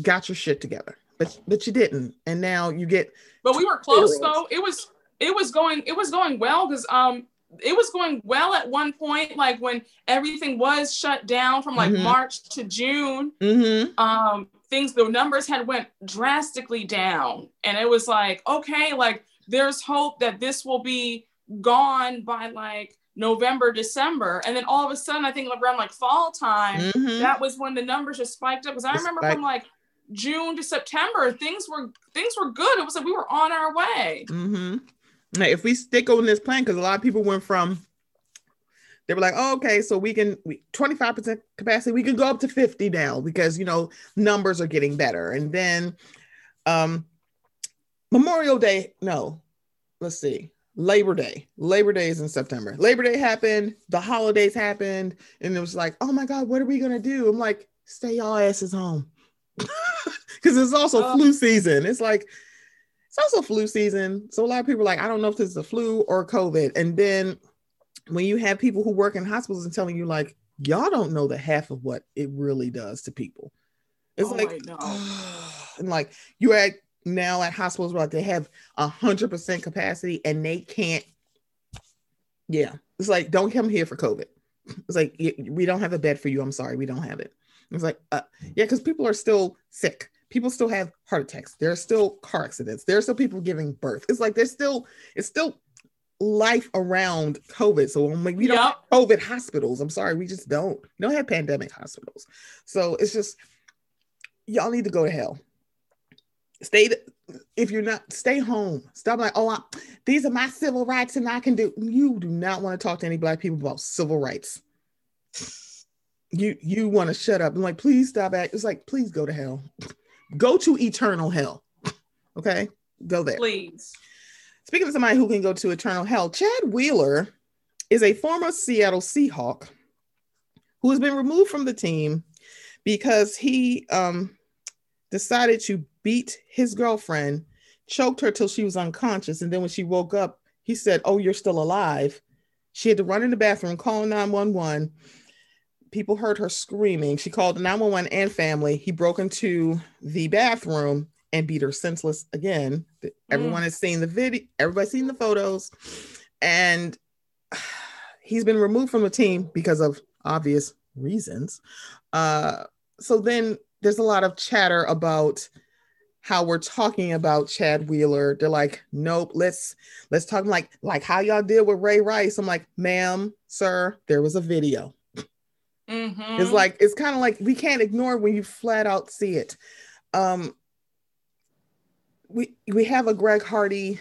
got your shit together, but but you didn't, and now you get But we were close though. It was it was going it was going well because um it was going well at one point, like when everything was shut down from like Mhm. March to June. mm-hmm, Um, things the numbers had went drastically down, and it was like okay, like there's hope that this will be gone by like November, December, and then all of a sudden, I think around like fall time, mm-hmm. that was when the numbers just spiked up. Because I remember spiked. from like June to September, things were things were good. It was like we were on our way. Mm-hmm. Now, if we stick on this plan, because a lot of people went from they were like, oh, okay, so we can we 25% capacity, we can go up to 50 now because you know numbers are getting better. And then um Memorial Day, no, let's see. Labor Day. Labor Day is in September. Labor Day happened, the holidays happened, and it was like, oh my God, what are we gonna do? I'm like, stay y'all asses home. (laughs) Because it's also Oh. flu season. It's like it's also flu season. So a lot of people are like, I don't know if this is a flu or COVID. And then when you have people who work in hospitals and telling you, like, y'all don't know the half of what it really does to people. It's Oh, like, (sighs) and like you at now at hospitals where like they have a hundred percent capacity and they can't. Yeah, it's like don't come here for COVID. It's like we don't have a bed for you. I'm sorry, we don't have it. It's like uh, yeah, because people are still sick. People still have heart attacks. There are still car accidents. There are still people giving birth. It's like there's still it's still life around COVID. So when we don't have COVID hospitals, I'm sorry, we just don't. We don't have pandemic hospitals. So it's just y'all need to go to hell. stay if you're not stay home stop like oh I, these are my civil rights and i can do you do not want to talk to any black people about civil rights you you want to shut up and like please stop at it's like please go to hell go to eternal hell. Okay? Go there. Please. Speaking of somebody who can go to eternal hell chad wheeler is a former seattle seahawk who has been removed from the team because he um, decided to beat his girlfriend choked her till she was unconscious and then when she woke up he said oh you're still alive. She had to run in the bathroom call 911 people heard her screaming. She called 911 and family. He broke into the bathroom and beat her senseless again. Everyone mm. has seen the video, everybody's seen the photos, and (sighs) he's been removed from the team because of obvious reasons. Uh, so then there's a lot of chatter about how we're talking about Chad Wheeler. They're like, nope, let's let's talk like like how y'all deal with Ray Rice. I'm like, ma'am, sir, there was a video. Mm-hmm. It's like it's kind of like we can't ignore when you flat out see it. Um, we we have a Greg Hardy.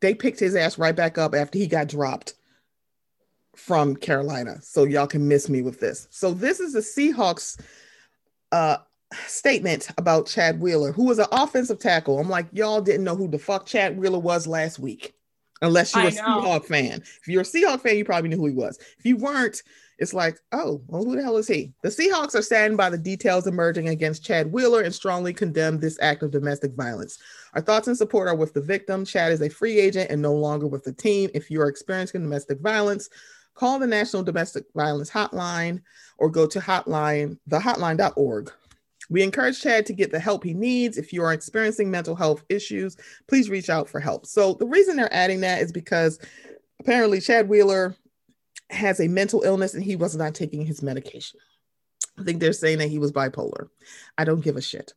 They picked his ass right back up after he got dropped from Carolina. So y'all can miss me with this. So this is the Seahawks uh statement about Chad Wheeler, who was an offensive tackle. I'm like, y'all didn't know who the fuck Chad Wheeler was last week. Unless you're a Seahawk fan. If you're a Seahawk fan, you probably knew who he was. If you weren't, it's like, oh, well, who the hell is he? The Seahawks are saddened by the details emerging against Chad Wheeler and strongly condemn this act of domestic violence. Our thoughts and support are with the victim. Chad is a free agent and no longer with the team. If you are experiencing domestic violence, call the National Domestic Violence Hotline or go to hotline, thehotline.org. We encourage Chad to get the help he needs. If you are experiencing mental health issues, please reach out for help. So the reason they're adding that is because apparently Chad Wheeler has a mental illness and he was not taking his medication. I think they're saying that he was bipolar. I don't give a shit.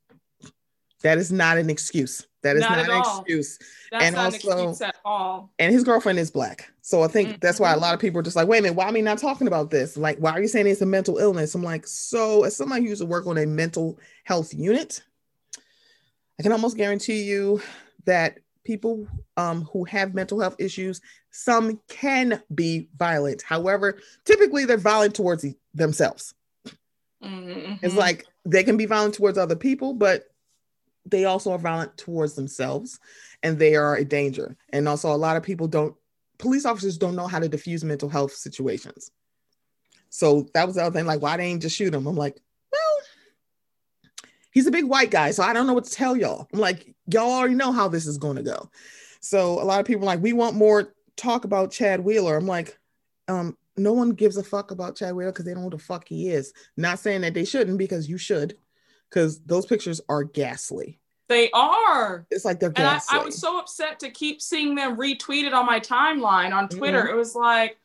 That is not an excuse. That is not, not an all. excuse. That's and also, excuse at all. And his girlfriend is black. So I think mm-hmm. that's why a lot of people are just like, wait a minute, why am I not talking about this? Like, why are you saying it's a mental illness? I'm like, so as somebody who used to work on a mental health unit, I can almost guarantee you that people um, who have mental health issues, some can be violent. However, typically they're violent towards themselves. Mm-hmm. It's like they can be violent towards other people, but they also are violent towards themselves and they are a danger. And also, a lot of people don't, police officers don't know how to diffuse mental health situations. So that was the other thing. Like, why didn't they ain't just shoot him? I'm like, well, he's a big white guy, so I don't know what to tell y'all. I'm like, y'all already know how this is going to go. So a lot of people like, we want more talk about Chad Wheeler. I'm like, um, no one gives a fuck about Chad Wheeler because they don't know who the fuck he is. Not saying that they shouldn't because you should, because those pictures are ghastly. They are. It's like they're ghastly. And I, I, was so upset to keep seeing them retweeted on my timeline on Twitter. Mm-hmm. It was like,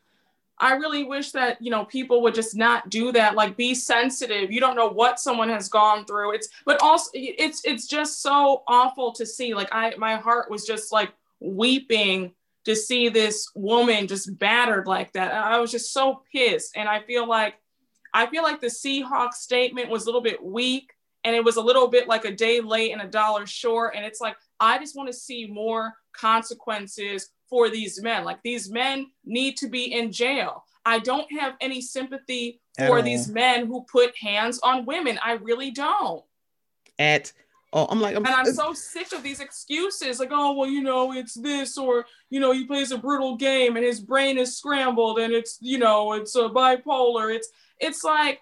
I really wish that, you know, people would just not do that. Like be sensitive. You don't know what someone has gone through. It's but also it's it's just so awful to see. Like I my heart was just like weeping to see this woman just battered like that. I was just so pissed. And I feel like I feel like the Seahawks statement was a little bit weak and it was a little bit like a day late and a dollar short. And it's like, I just want to see more consequences for these men. Like these men need to be in jail. I don't have any sympathy for these men who put hands on women. I really don't. At Oh, I'm like, I'm, and I'm uh, so sick of these excuses. Like, oh, well, you know, it's this, or you know, he plays a brutal game and his brain is scrambled, and it's, you know, it's a bipolar. It's, it's like,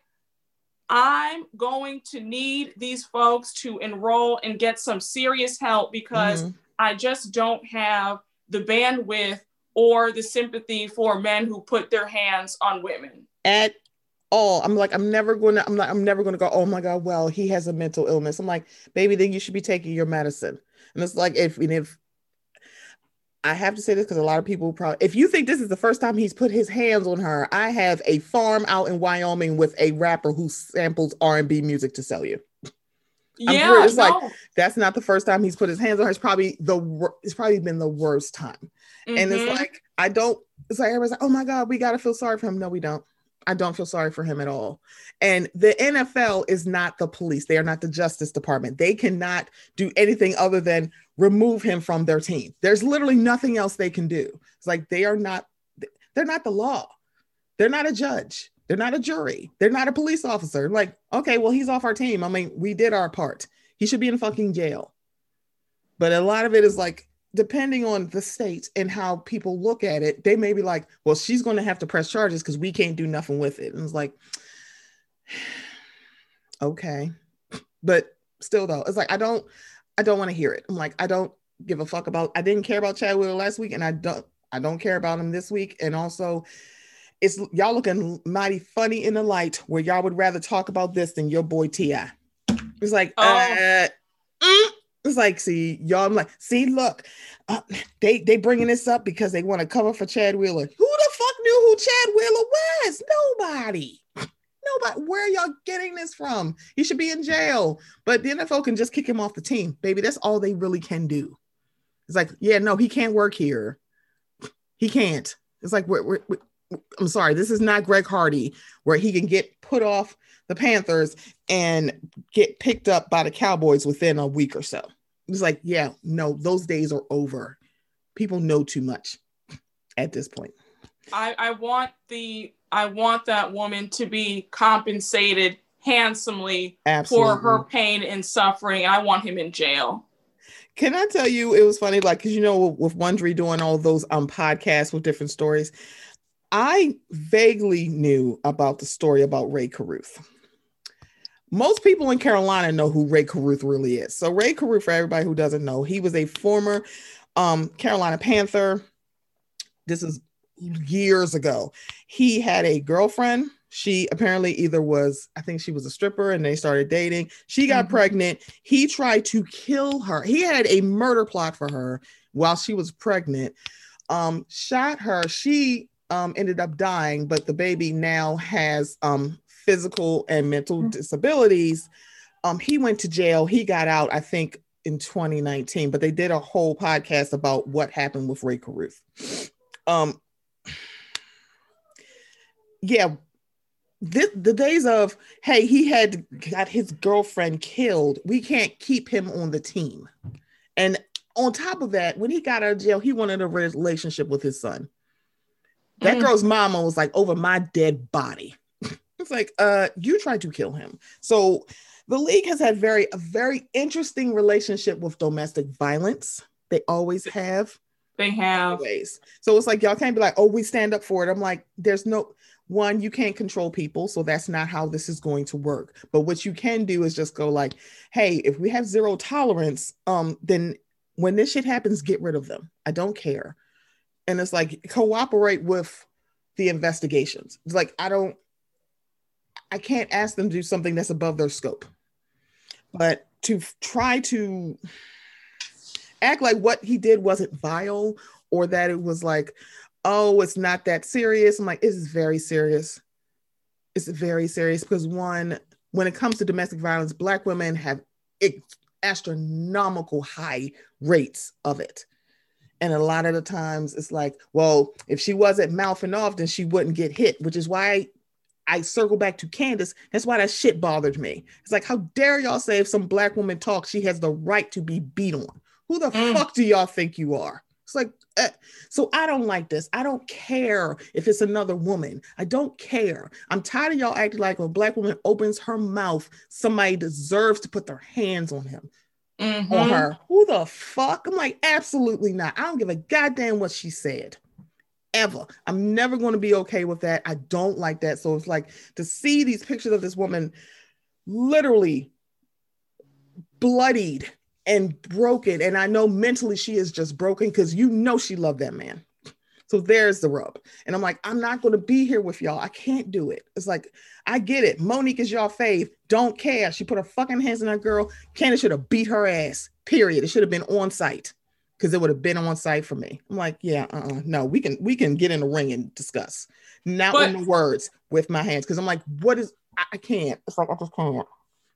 I'm going to need these folks to enroll and get some serious help because mm-hmm. I just don't have the bandwidth or the sympathy for men who put their hands on women. At all. I'm like i'm never going to i'm like i'm never going to go oh my god well he has a mental illness. I'm like baby then you should be taking your medicine. And it's like if and if I have to say this because a lot of people probably, if you think this is the first time he's put his hands on her, I have a farm out in Wyoming with a rapper who samples R and B music to sell you. Yeah, it's no. like that's not the first time he's put his hands on her. It's probably the it's probably been the worst time. Mm-hmm. And it's mm-hmm. like I don't. It's like everybody's like, oh my god, we gotta feel sorry for him. No, we don't. I don't feel sorry for him at all. And the NFL is not the police. They are not the Justice Department. They cannot do anything other than remove him from their team. There's literally nothing else they can do. It's like they are not they're not the law. They're not a judge. They're not a jury. They're not a police officer. Like, okay, well, he's off our team. I mean, we did our part. He should be in fucking jail. But a lot of it is like, depending on the state and how people look at it, they may be like, well, she's going to have to press charges because we can't do nothing with it. And it's like, (sighs) okay. But still though, it's like I don't I don't want to hear it. I'm like, I don't give a fuck about I didn't care about Chad Wheeler last week and I don't I don't care about him this week. And also it's y'all looking mighty funny in the light where y'all would rather talk about this than your boy T.I. It's like, oh. uh, mm. it's like, see, y'all. I'm like, see, look, uh, they they bringing this up because they want to cover for Chad Wheeler. Who the fuck knew who Chad Wheeler was? Nobody. Nobody. Where y'all getting this from? He should be in jail. But the NFL can just kick him off the team, baby. That's all they really can do. It's like, yeah, no, he can't work here. He can't. It's like we're, we're, I'm sorry, this is not Greg Hardy, where he can get put off the Panthers and get picked up by the Cowboys within a week or so. It's like, yeah, no, those days are over. People know too much at this point. I, I want the I want that woman to be compensated handsomely Absolutely. for her pain and suffering. I want him in jail. Can I tell you, it was funny, like, because you know, with Wondery doing all those um podcasts with different stories, I vaguely knew about the story about Rae Carruth. Most people in Carolina know who Rae Carruth really is. So Rae Carruth, for everybody who doesn't know, he was a former um, Carolina Panther. This is years ago. He had a girlfriend. She apparently either was, I think she was a stripper and they started dating. She got mm-hmm. pregnant. He tried to kill her. He had a murder plot for her while she was pregnant. Um, shot her. She um, ended up dying, but the baby now has um, physical and mental mm-hmm. disabilities. Um, he went to jail. He got out, I think, in 2019, but they did a whole podcast about what happened with Rae Carruth. Um, yeah, this, the days of hey, he had got his girlfriend killed. We can't keep him on the team. And on top of that, when he got out of jail, he wanted a relationship with his son. That mm. girl's mama was like, over my dead body. (laughs) it's like, uh, you tried to kill him. So the league has had very a very interesting relationship with domestic violence. They always have. They have. Always. So it's like y'all can't be like, oh, we stand up for it. I'm like, there's no one, you can't control people, so that's not how this is going to work. But what you can do is just go like, hey, if we have zero tolerance, um, then when this shit happens, get rid of them. I don't care and it's like cooperate with the investigations. It's like I don't I can't ask them to do something that's above their scope. But to try to act like what he did wasn't vile or that it was like, oh, it's not that serious. I'm like, it's very serious. It's very serious because one, when it comes to domestic violence, Black women have astronomical high rates of it. And a lot of the times it's like, well, if she wasn't mouthing off, then she wouldn't get hit, which is why I circle back to Candace. That's why that shit bothered me. It's like, how dare y'all say if some black woman talks, she has the right to be beat on? Who the mm. fuck do y'all think you are? It's like, uh, so I don't like this. I don't care if it's another woman. I don't care. I'm tired of y'all acting like when a black woman opens her mouth, somebody deserves to put their hands on him mm-hmm. on her. Who the fuck? I'm like, absolutely not. I don't give a goddamn what she said. Ever. I'm never going to be okay with that. I don't like that. So it's like to see these pictures of this woman literally bloodied and broken. And I know mentally she is just broken because you know she loved that man. So there's the rub. And I'm like, I'm not going to be here with y'all. I can't do it. It's like, I get it. Monique is y'all fave. Don't care. She put her fucking hands on that girl. Candace should have beat her ass. Period. It should have been on site because it would have been on site for me. I'm like, yeah, uh-uh. no, we can we can get in the ring and discuss. Not but, in the words with my hands. Because I'm like, what is I, I can't. It's like I just can't.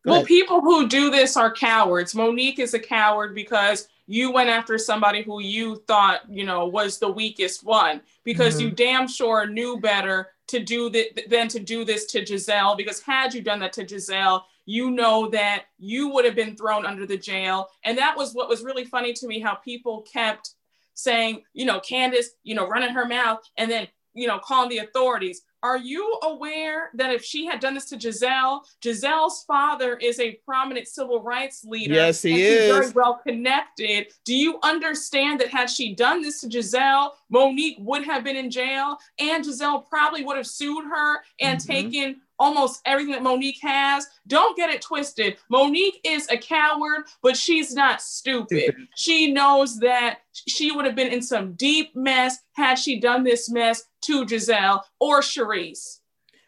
Go well, ahead. people who do this are cowards. Monique is a coward because you went after somebody who you thought, you know, was the weakest one because mm-hmm. you damn sure knew better to do that than to do this to Gizelle Because had you done that to Gizelle, you know that you would have been thrown under the jail. And that was what was really funny to me how people kept saying, you know, Candace, you know, running her mouth and then, you know, calling the authorities. Are you aware that if she had done this to Gizelle, Gizelle's father is a prominent civil rights leader? Yes, he is. Very well connected. Do you understand that had she done this to Gizelle, Monique would have been in jail, and Gizelle probably would have sued her and mm-hmm. taken almost everything that Monique has. Don't get it twisted. Monique is a coward, but she's not stupid. She knows that she would have been in some deep mess had she done this mess to Gizelle or Charrisse.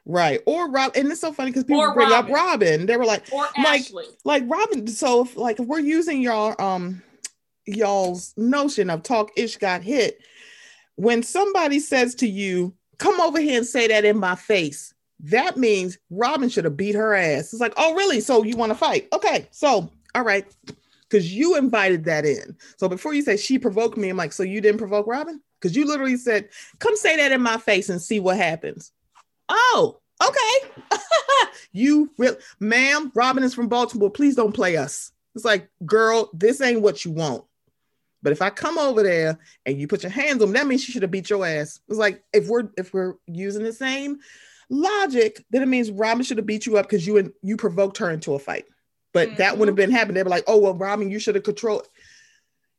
Right. Or Rob, and it's so funny because people or bring Robyn. up Robyn. They were like, or like, Ashley. like Robyn. So if like if we're using y'all um y'all's notion of talk ish got hit, when somebody says to you, come over here and say that in my face, that means Robyn should have beat her ass. It's like, oh, really? So you want to fight? Okay. So, all right. Because you invited that in. So before you say she provoked me, I'm like, so you didn't provoke Robyn? Because you literally said, come say that in my face and see what happens. Oh, okay. (laughs) you real ma'am, Robyn is from Baltimore. Please don't play us. It's like, girl, this ain't what you want. But if I come over there and you put your hands on that means she should have beat your ass. It's like if we're if we're using the same logic, then it means Robyn should have beat you up because you and you provoked her into a fight. But mm-hmm. that wouldn't have been happening. They were like, oh well, Robyn, you should have controlled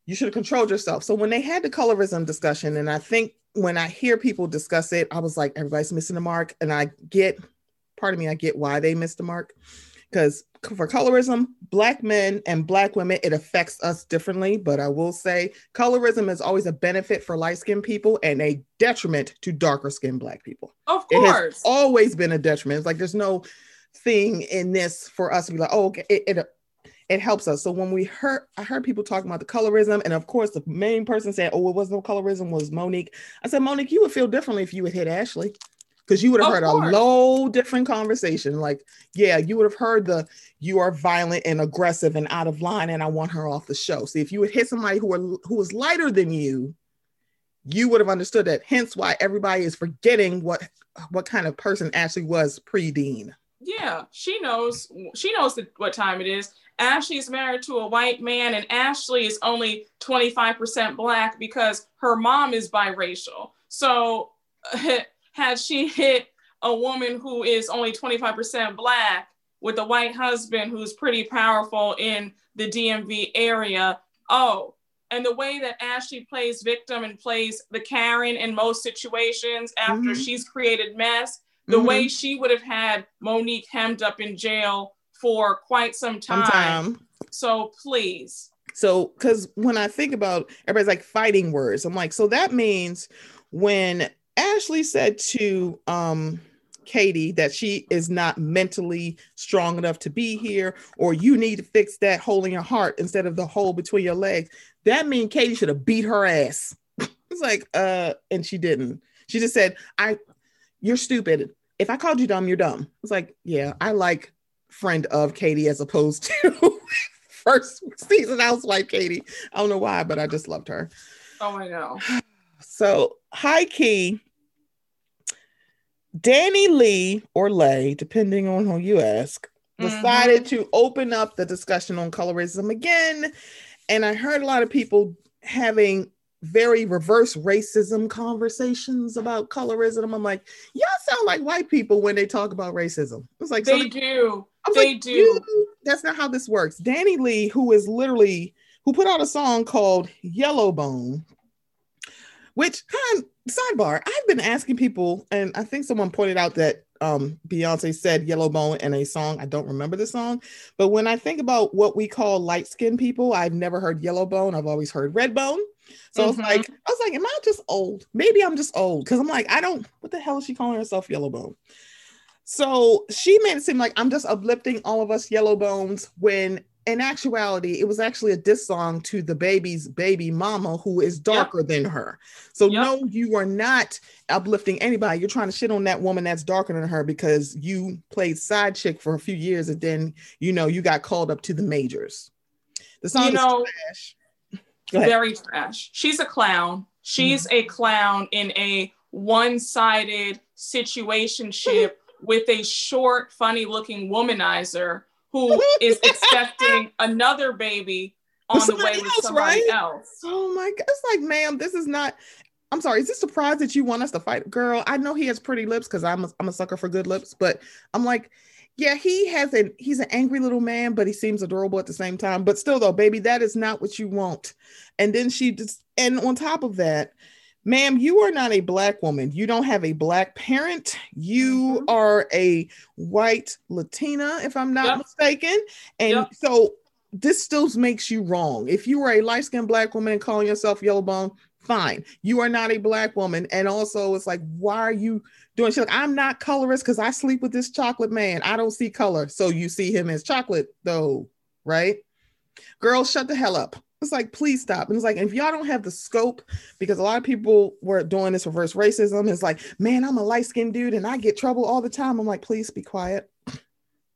you should have controlled yourself. So when they had the colorism discussion, and I think when I hear people discuss it, I was like, everybody's missing the mark. And I get part of me, I get why they missed the mark. Because for colorism, black men and black women, it affects us differently. But I will say colorism is always a benefit for light skinned people and a detriment to darker skinned black people. Of course. It has always been a detriment. It's like there's no thing in this for us to be like, oh, okay, it, it it helps us. So when we heard, I heard people talking about the colorism, and of course, the main person said, "Oh, it was no colorism," was Monique. I said, Monique, you would feel differently if you had hit Ashley because you would have heard course. a low different conversation. Like, yeah, you would have heard the you are violent and aggressive and out of line, and I want her off the show. See, if you would hit somebody who are who was lighter than you, you would have understood that. Hence, why everybody is forgetting what what kind of person Ashley was pre Dean. Yeah, she knows. She knows what time it is. Ashley's married to a white man, and Ashley is only 25% black because her mom is biracial. So (laughs) had she hit a woman who is only 25% black with a white husband who's pretty powerful in the DMV area. Oh, and the way that Ashley plays victim and plays the Karen in most situations after mm-hmm. she's created mess, the mm-hmm. way she would have had Monique hemmed up in jail for quite some time. Some time. So please. So, because when I think about everybody's like fighting words, I'm like, so that means when Ashley said to um, Katie that she is not mentally strong enough to be here, or you need to fix that hole in your heart instead of the hole between your legs. That means Katie should have beat her ass. (laughs) it's like, uh, and she didn't. She just said, I, you're stupid. If I called you dumb, you're dumb. It's like, yeah, I like friend of Katie as opposed to (laughs) first season housewife Katie. I don't know why, but I just loved her. Oh, I know. So high key, DaniLeigh or Lay, depending on who you ask, decided mm-hmm. to open up the discussion on colorism again. And I heard a lot of people having very reverse racism conversations about colorism. I'm like, y'all sound like white people when they talk about racism. It's like they so do. they like, do. You, That's not how this works. DaniLeigh, who is literally who put out a song called Yellowbone, which kind of, sidebar, I've been asking people, and I think someone pointed out that um, Beyonce said yellow bone in a song. I don't remember the song, but when I think about what we call light skinned people, I've never heard yellow bone. I've always heard red bone. So mm-hmm. I was like, I was like, am I just old? Maybe I'm just old because I'm like, I don't. What the hell is she calling herself yellow bone? So she made it seem like I'm just uplifting all of us yellow bones when in actuality, it was actually a diss song to the baby's baby mama, who is darker yep. than her. So, yep. no, you are not uplifting anybody. You're trying to shit on that woman that's darker than her because you played side chick for a few years and then, you know, you got called up to the majors. The song you know, trash. very trash. She's a clown. She's mm-hmm. a clown in a one-sided situationship (laughs) with a short, funny-looking womanizer who is expecting (laughs) another baby on the way else, with somebody right? else. Oh my god! It's like, ma'am, this is not. I'm sorry. Is this surprise that you want us to fight, girl? I know he has pretty lips because I'm a, I'm a sucker for good lips, but I'm like, yeah, he has an he's an angry little man, but he seems adorable at the same time. But still, though, baby, that is not what you want. And then she just and on top of that, ma'am, you are not a black woman. You don't have a black parent. You mm-hmm. are a white Latina, if I'm not yep. mistaken. And yep. so this still makes you wrong. If you are a light skinned black woman and calling yourself yellow bone, fine. You are not a black woman. And also, it's like, why are you doing? She's like, I'm not colorist because I sleep with this chocolate man. I don't see color. So you see him as chocolate, though, right? Girl, shut the hell up. It's like, please stop. And it's like, if y'all don't have the scope, because a lot of people were doing this reverse racism, it's like, man, I'm a light skinned dude and I get trouble all the time. I'm like, please be quiet.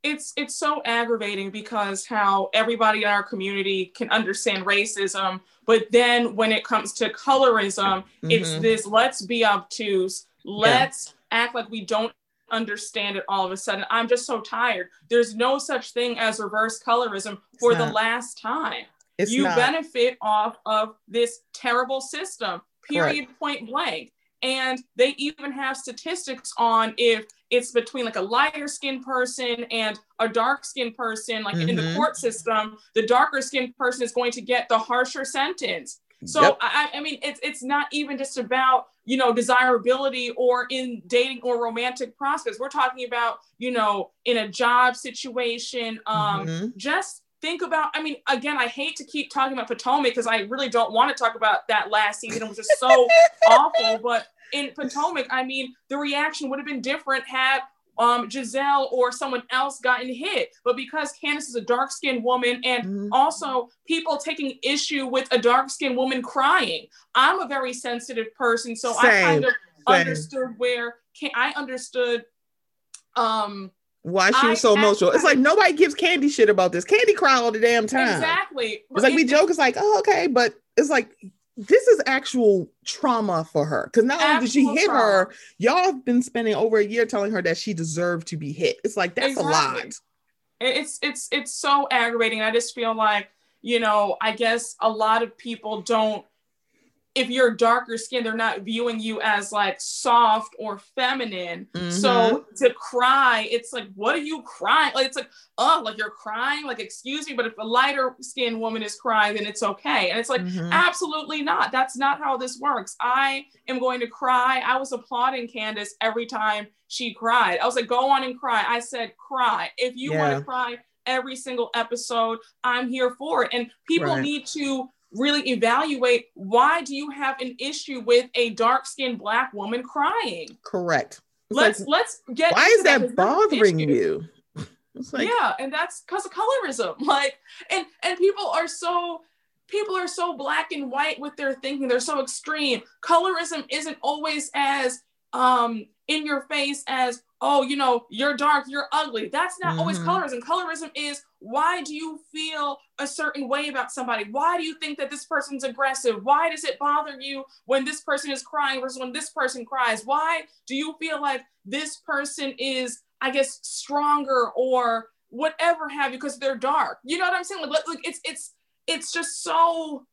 It's it's so aggravating because how everybody in our community can understand racism, but then when it comes to colorism, mm-hmm. it's this let's be obtuse, let's yeah. act like we don't understand it all of a sudden. I'm just so tired. There's no such thing as reverse colorism for the last time. It's you not. benefit off of this terrible system, period, Correct. point blank. And they even have statistics on if it's between like a lighter skinned person and a dark skinned person, like mm-hmm. in the mm-hmm. court system, the darker skinned person is going to get the harsher sentence. So yep. I, I mean, it's it's not even just about you know desirability or in dating or romantic prospects. We're talking about you know in a job situation, um, mm-hmm. just think about i mean again i hate to keep talking about potomac because i really don't want to talk about that last season it was just so (laughs) awful but in potomac i mean the reaction would have been different had um, Gizelle or someone else gotten hit. But because Candiace is a dark skinned woman and mm-hmm. also people taking issue with a dark skinned woman crying, I'm a very sensitive person. So Same. I kind of Same. understood where I understood um why she was so emotional. It's like nobody gives Candy shit about this. Candy cry all the damn time. Exactly. It's like we joke. It's like, oh, okay, but it's like this is actual trauma for her because not only did she hit trauma. her, y'all have been spending over a year telling her that she deserved to be hit. It's like that's exactly. a lot. It's it's it's so aggravating. I just feel like you know, I guess a lot of people don't if you're darker skin, they're not viewing you as like soft or feminine. Mm-hmm. So to cry, it's like, what are you crying? Like it's like, oh, like you're crying, like excuse me. But if a lighter skinned woman is crying, then it's okay. And it's like, mm-hmm. absolutely not. That's not how this works. I am going to cry. I was applauding Candiace every time she cried. I was like, go on and cry. I said, cry. If you yeah. want to cry every single episode, I'm here for it. And people right. need to really evaluate why do you have an issue with a dark-skinned black woman crying? Correct. It's let's like, let's get why is that, that bothering you? Like, yeah and that's because of colorism. (laughs) Like and and people are so people are so black and white with their thinking. They're so extreme. Colorism isn't always as um in your face as oh you know you're dark you're ugly. That's not mm-hmm. always colorism. Colorism is why do you feel a certain way about somebody? Why do you think that this person's aggressive? Why does it bother you when this person is crying versus when this person cries? Why do you feel like this person is i guess stronger or whatever have you because they're dark? You know what i'm saying? Like, like it's it's it's just so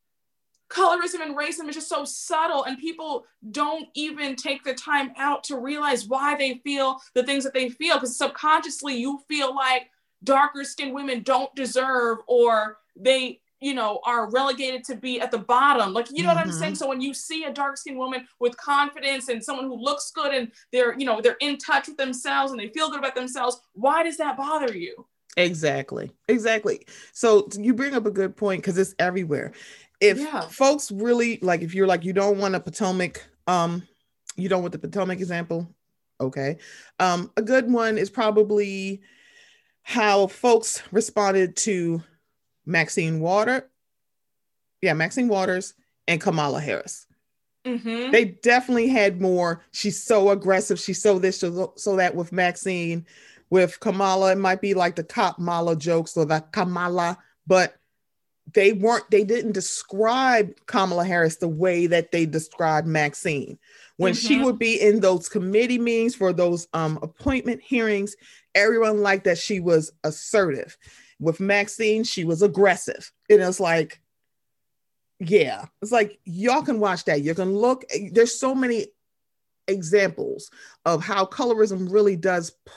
colorism and racism is just so subtle and people don't even take the time out to realize why they feel the things that they feel because subconsciously you feel like darker skinned women don't deserve or they you know are relegated to be at the bottom. Like you know mm-hmm. what i'm saying? Mm-hmm. so when you see a dark skinned woman with confidence and someone who looks good and they're you know they're in touch with themselves and they feel good about themselves why does that bother you? Exactly. Exactly. So you bring up a good point because it's everywhere if yeah. folks really like if you're like you don't want a potomac um you don't want the potomac example okay. Um a good one is probably how folks responded to maxine water yeah maxine waters and kamala harris. Mm-hmm. they definitely had more. She's so aggressive. She's so this so, so that with maxine. With kamala it might be like the cop mala jokes or the kamala but they weren't they didn't describe Kamala Harris the way that they described Maxine. When mm-hmm. she would be in those committee meetings for those um, appointment hearings, everyone liked that she was assertive. With Maxine, she was aggressive. And it's like, yeah, it's like y'all can watch that. You can look, there's so many examples of how colorism really does p-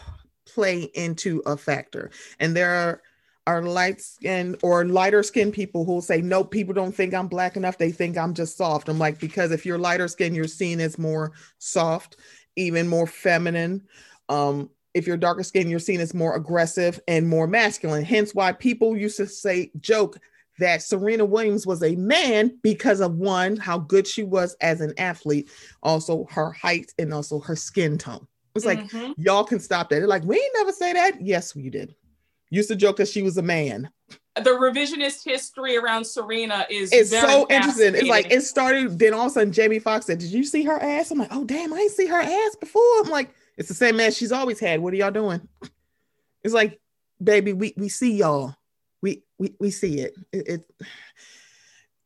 play into a factor. And there are are light skinned or lighter skinned people who will say, no, people don't think I'm black enough. They think I'm just soft. I'm like, because if you're lighter skinned, you're seen as more soft, even more feminine. Um, if you're darker skinned, you're seen as more aggressive and more masculine. Hence why people used to say, joke that Serena Williams was a man because of one, how good she was as an athlete, also her height and also her skin tone. It's like, mm-hmm. y'all can stop that. They're like, we never say that. Yes, we did used to joke that she was a man. The revisionist history around Serena is it's so interesting. It's like it started, then all of a sudden Jamie Foxx said, Did you see her ass? I'm like, oh damn, I didn't see her ass before. I'm like, it's the same ass she's always had. What are y'all doing? It's like, baby, we we see y'all. We we we see it. It, it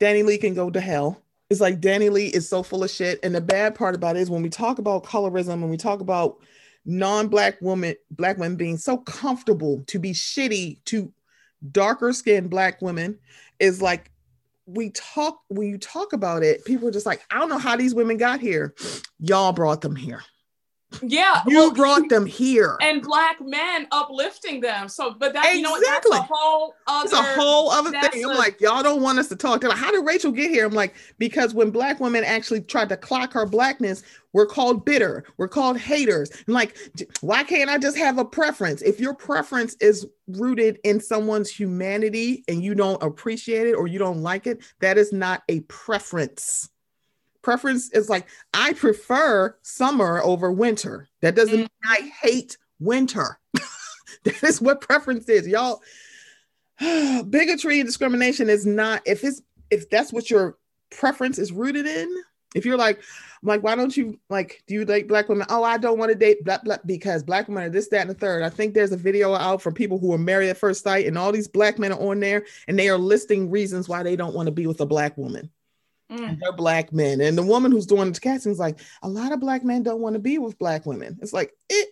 DaniLeigh can go to hell. It's like DaniLeigh is so full of shit. And the bad part about it is when we talk about colorism, when we talk about non-black women black women being so comfortable to be shitty to darker skinned black women is like we talk when you talk about it people are just like i don't know how these women got here. Y'all brought them here yeah, you well, brought them here, and black men uplifting them. So, but that exactly. you know that's a whole other. It's a whole other thing. I'm like, y'all don't want us to talk. They're like, how did Rachel get here? I'm like, because when black women actually tried to clock her blackness, we're called bitter. We're called haters. I'm like, why can't I just have a preference? If your preference is rooted in someone's humanity and you don't appreciate it or you don't like it, that is not a preference preference is like I prefer summer over winter. That doesn't mm. mean I hate winter. (laughs) that is what preference is, y'all. (sighs) Bigotry and discrimination is not if it's if that's what your preference is rooted in. If you're like, I'm like, why don't you like? Do you date black women? Oh, I don't want to date black black because black women are this, that, and the third. I think there's a video out from people who are married at first sight, and all these black men are on there, and they are listing reasons why they don't want to be with a black woman. Mm. They're black men. And the woman who's doing the casting is like, a lot of black men don't want to be with black women. It's like it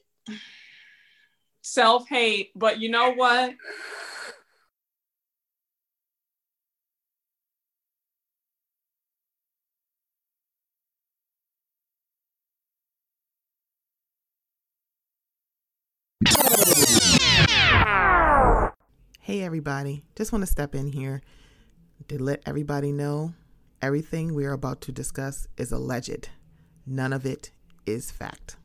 self-hate, but you know what? Hey everybody, just want to step in here to let everybody know Everything we are about to discuss is alleged. None of it is fact.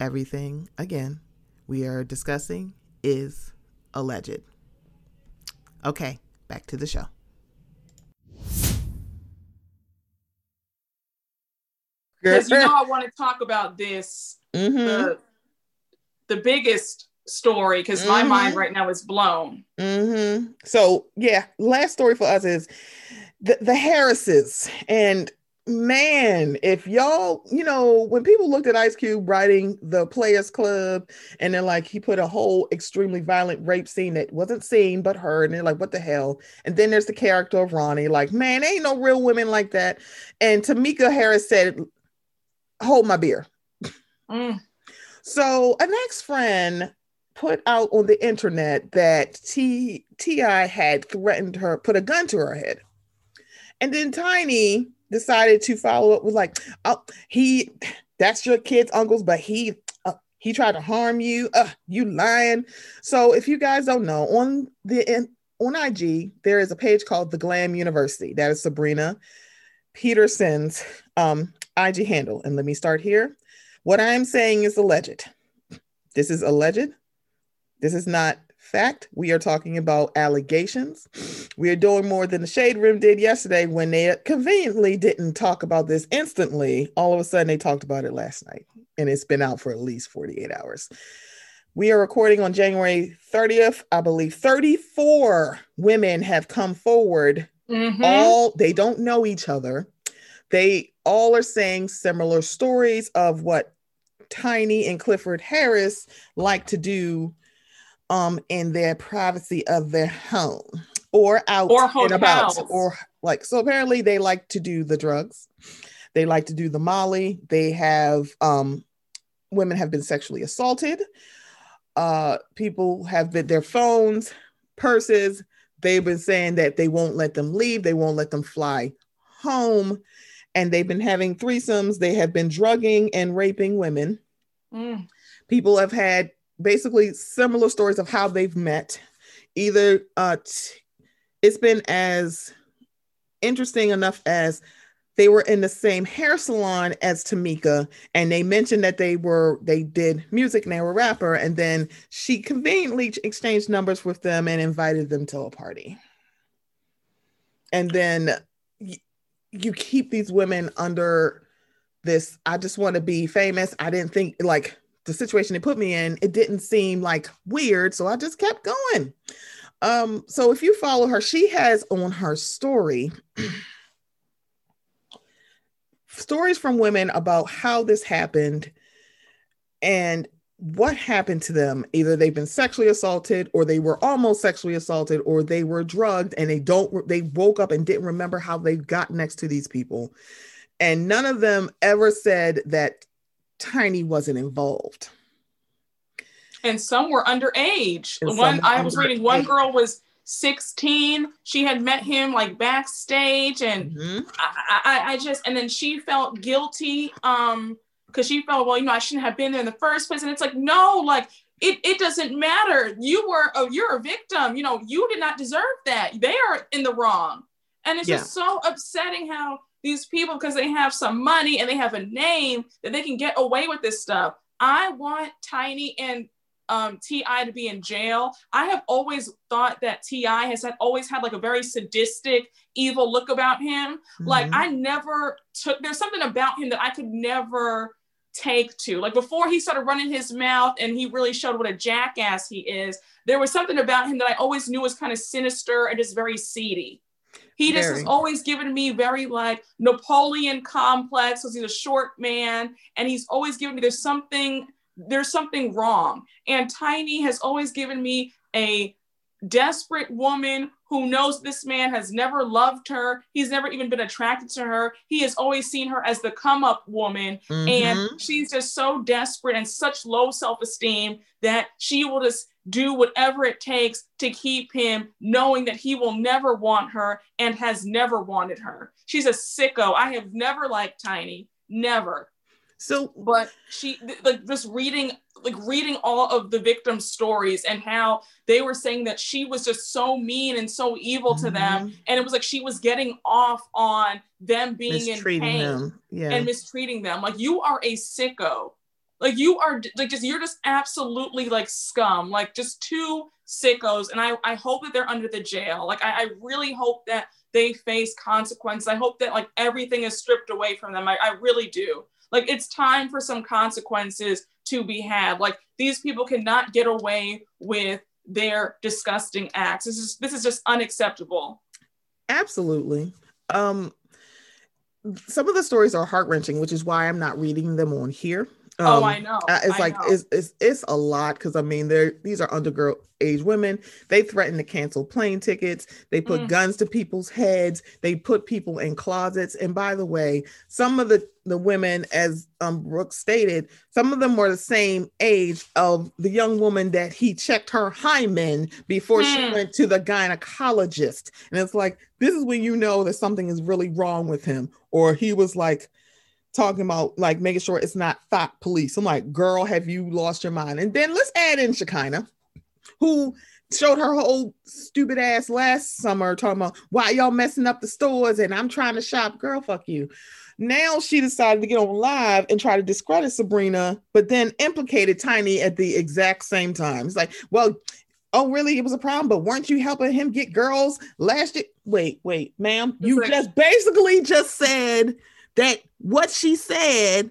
Everything, again, we are discussing is alleged. Okay, back to the show. Because you know I (laughs) want to talk about this mm-hmm. the, the biggest story because mm-hmm. my mind right now is blown. Mm-hmm. So yeah, last story for us is the, the Harrises and man, if y'all, you know, when people looked at Ice Cube writing the Players Club, and then like he put a whole extremely violent rape scene that wasn't seen but heard, and they're like, what the hell? And then there's the character of Ronnie, like, man, ain't no real women like that. And Tameka Harris said, hold my beer. Mm. So an ex-friend put out on the internet that T T.I. had threatened her, put a gun to her head. And then Tiny decided to follow up with like, oh, he, that's your kid's uncles, but he, uh, he tried to harm you. Uh, you lying. So if you guys don't know, on the on IG there is a page called the Glam University. That is Sabrina Peterson's um, IG handle. And let me start here. What I am saying is alleged. This is alleged. This is not fact. We are talking about allegations. We are doing more than the Shade Room did yesterday when they conveniently didn't talk about this instantly. All of a sudden, they talked about it last night, and it's been out for at least 48 hours. We are recording on January 30th. I believe 34 women have come forward. Mm-hmm. All they don't know each other. They all are saying similar stories of what Tiny and Clifford Harris like to do um, in their privacy of their home. or out Or and about or like so apparently they like to do the drugs. They like to do the molly. They have um women have been sexually assaulted. Uh people have been their phones purses they've been saying that they won't let them leave. They won't let them fly home. And they've been having threesomes. They have been drugging and raping women. Mm. people have had basically similar stories of how they've met. Either uh t- it's been as interesting enough as they were in the same hair salon as Tameka and they mentioned that they were they did music and they were rapper and then she conveniently exchanged numbers with them and invited them to a party. And then you keep these women under this i just want to be famous. I didn't think like the situation they put me in it didn't seem like weird so i just kept going. Um so if you follow her she has on her story (clears throat) stories from women about how this happened and what happened to them. Either they've been sexually assaulted or they were almost sexually assaulted or they were drugged and they don't they woke up and didn't remember how they got next to these people. And none of them ever said that tiny wasn't involved. And some were underage. And one I was reading one girl was 16. She had met him like backstage and Mhm. I, I, I just and then she felt guilty um because she felt well you know I shouldn't have been there in the first place. And it's like no like it, it doesn't matter. You were oh you're a victim. You know you did not deserve that. They are in the wrong. And it's just so upsetting how these people because they have some money and they have a name that they can get away with this stuff I want Tiny and um, T.I. to be in jail. I have always thought that T.I. has had always had like a very sadistic, evil look about him. Like Mhm. I never took. There's something about him that I could never take to. Like before he started running his mouth and he really showed what a jackass he is. There was something about him that I always knew was kind of sinister and just very seedy. He just has always given me very like Napoleon complex because he's a short man and he's always given me there's something there's something wrong. And Tiny has always given me a desperate woman who knows this man has never loved her. He's never even been attracted to her. He has always seen her as the come up woman. Mhm. And she's just so desperate and such low self esteem that she will just do whatever it takes to keep him, knowing that he will never want her and has never wanted her. She's a sicko. I have never liked Tiny, never so but she like just reading like reading all of the victims stories and how they were saying that she was just so mean and so evil to them. Mhm. and it was like she was getting off on them being in pain them. Yeah. and mistreating them. Like you are a sicko. Like you are like just you're just absolutely like scum. Like just two sickos. And i i hope that they're under the jail. Like i, I really hope that they face consequences. I hope that like everything is stripped away from them. I, I really do. Like it's time for some consequences to be had like these people cannot get away with their disgusting acts this is this is just unacceptable Absolutely. Um, some of the stories are heart wrenching, which is why I'm not reading them on here. Oh Um, i know uh, it's I like know. it's, it's it's a lot because I mean they're these are undergirl age women. They threaten to cancel plane tickets. They put Mm. guns to people's heads. They put people in closets. And by the way, some of the the women, as um Brooke stated, some of them were the same age of the young woman that he checked her hymen before she Hmm. went to the gynecologist. And it's like this is when you know that something is really wrong with him, or he was like talking about like making sure it's not thought police. I'm like, girl, have you lost your mind? And then let's add in Shekinah, who showed her whole stupid ass last summer talking about why y'all messing up the stores and I'm trying to shop. Girl, fuck you. Now she decided to get on live and try to discredit Sabrina, but then implicated Tiny at the exact same time. It's like, well, oh, really? It was a problem, but weren't you helping him get girls last year? Wait, wait, ma'am. You like- just basically just said that what she said.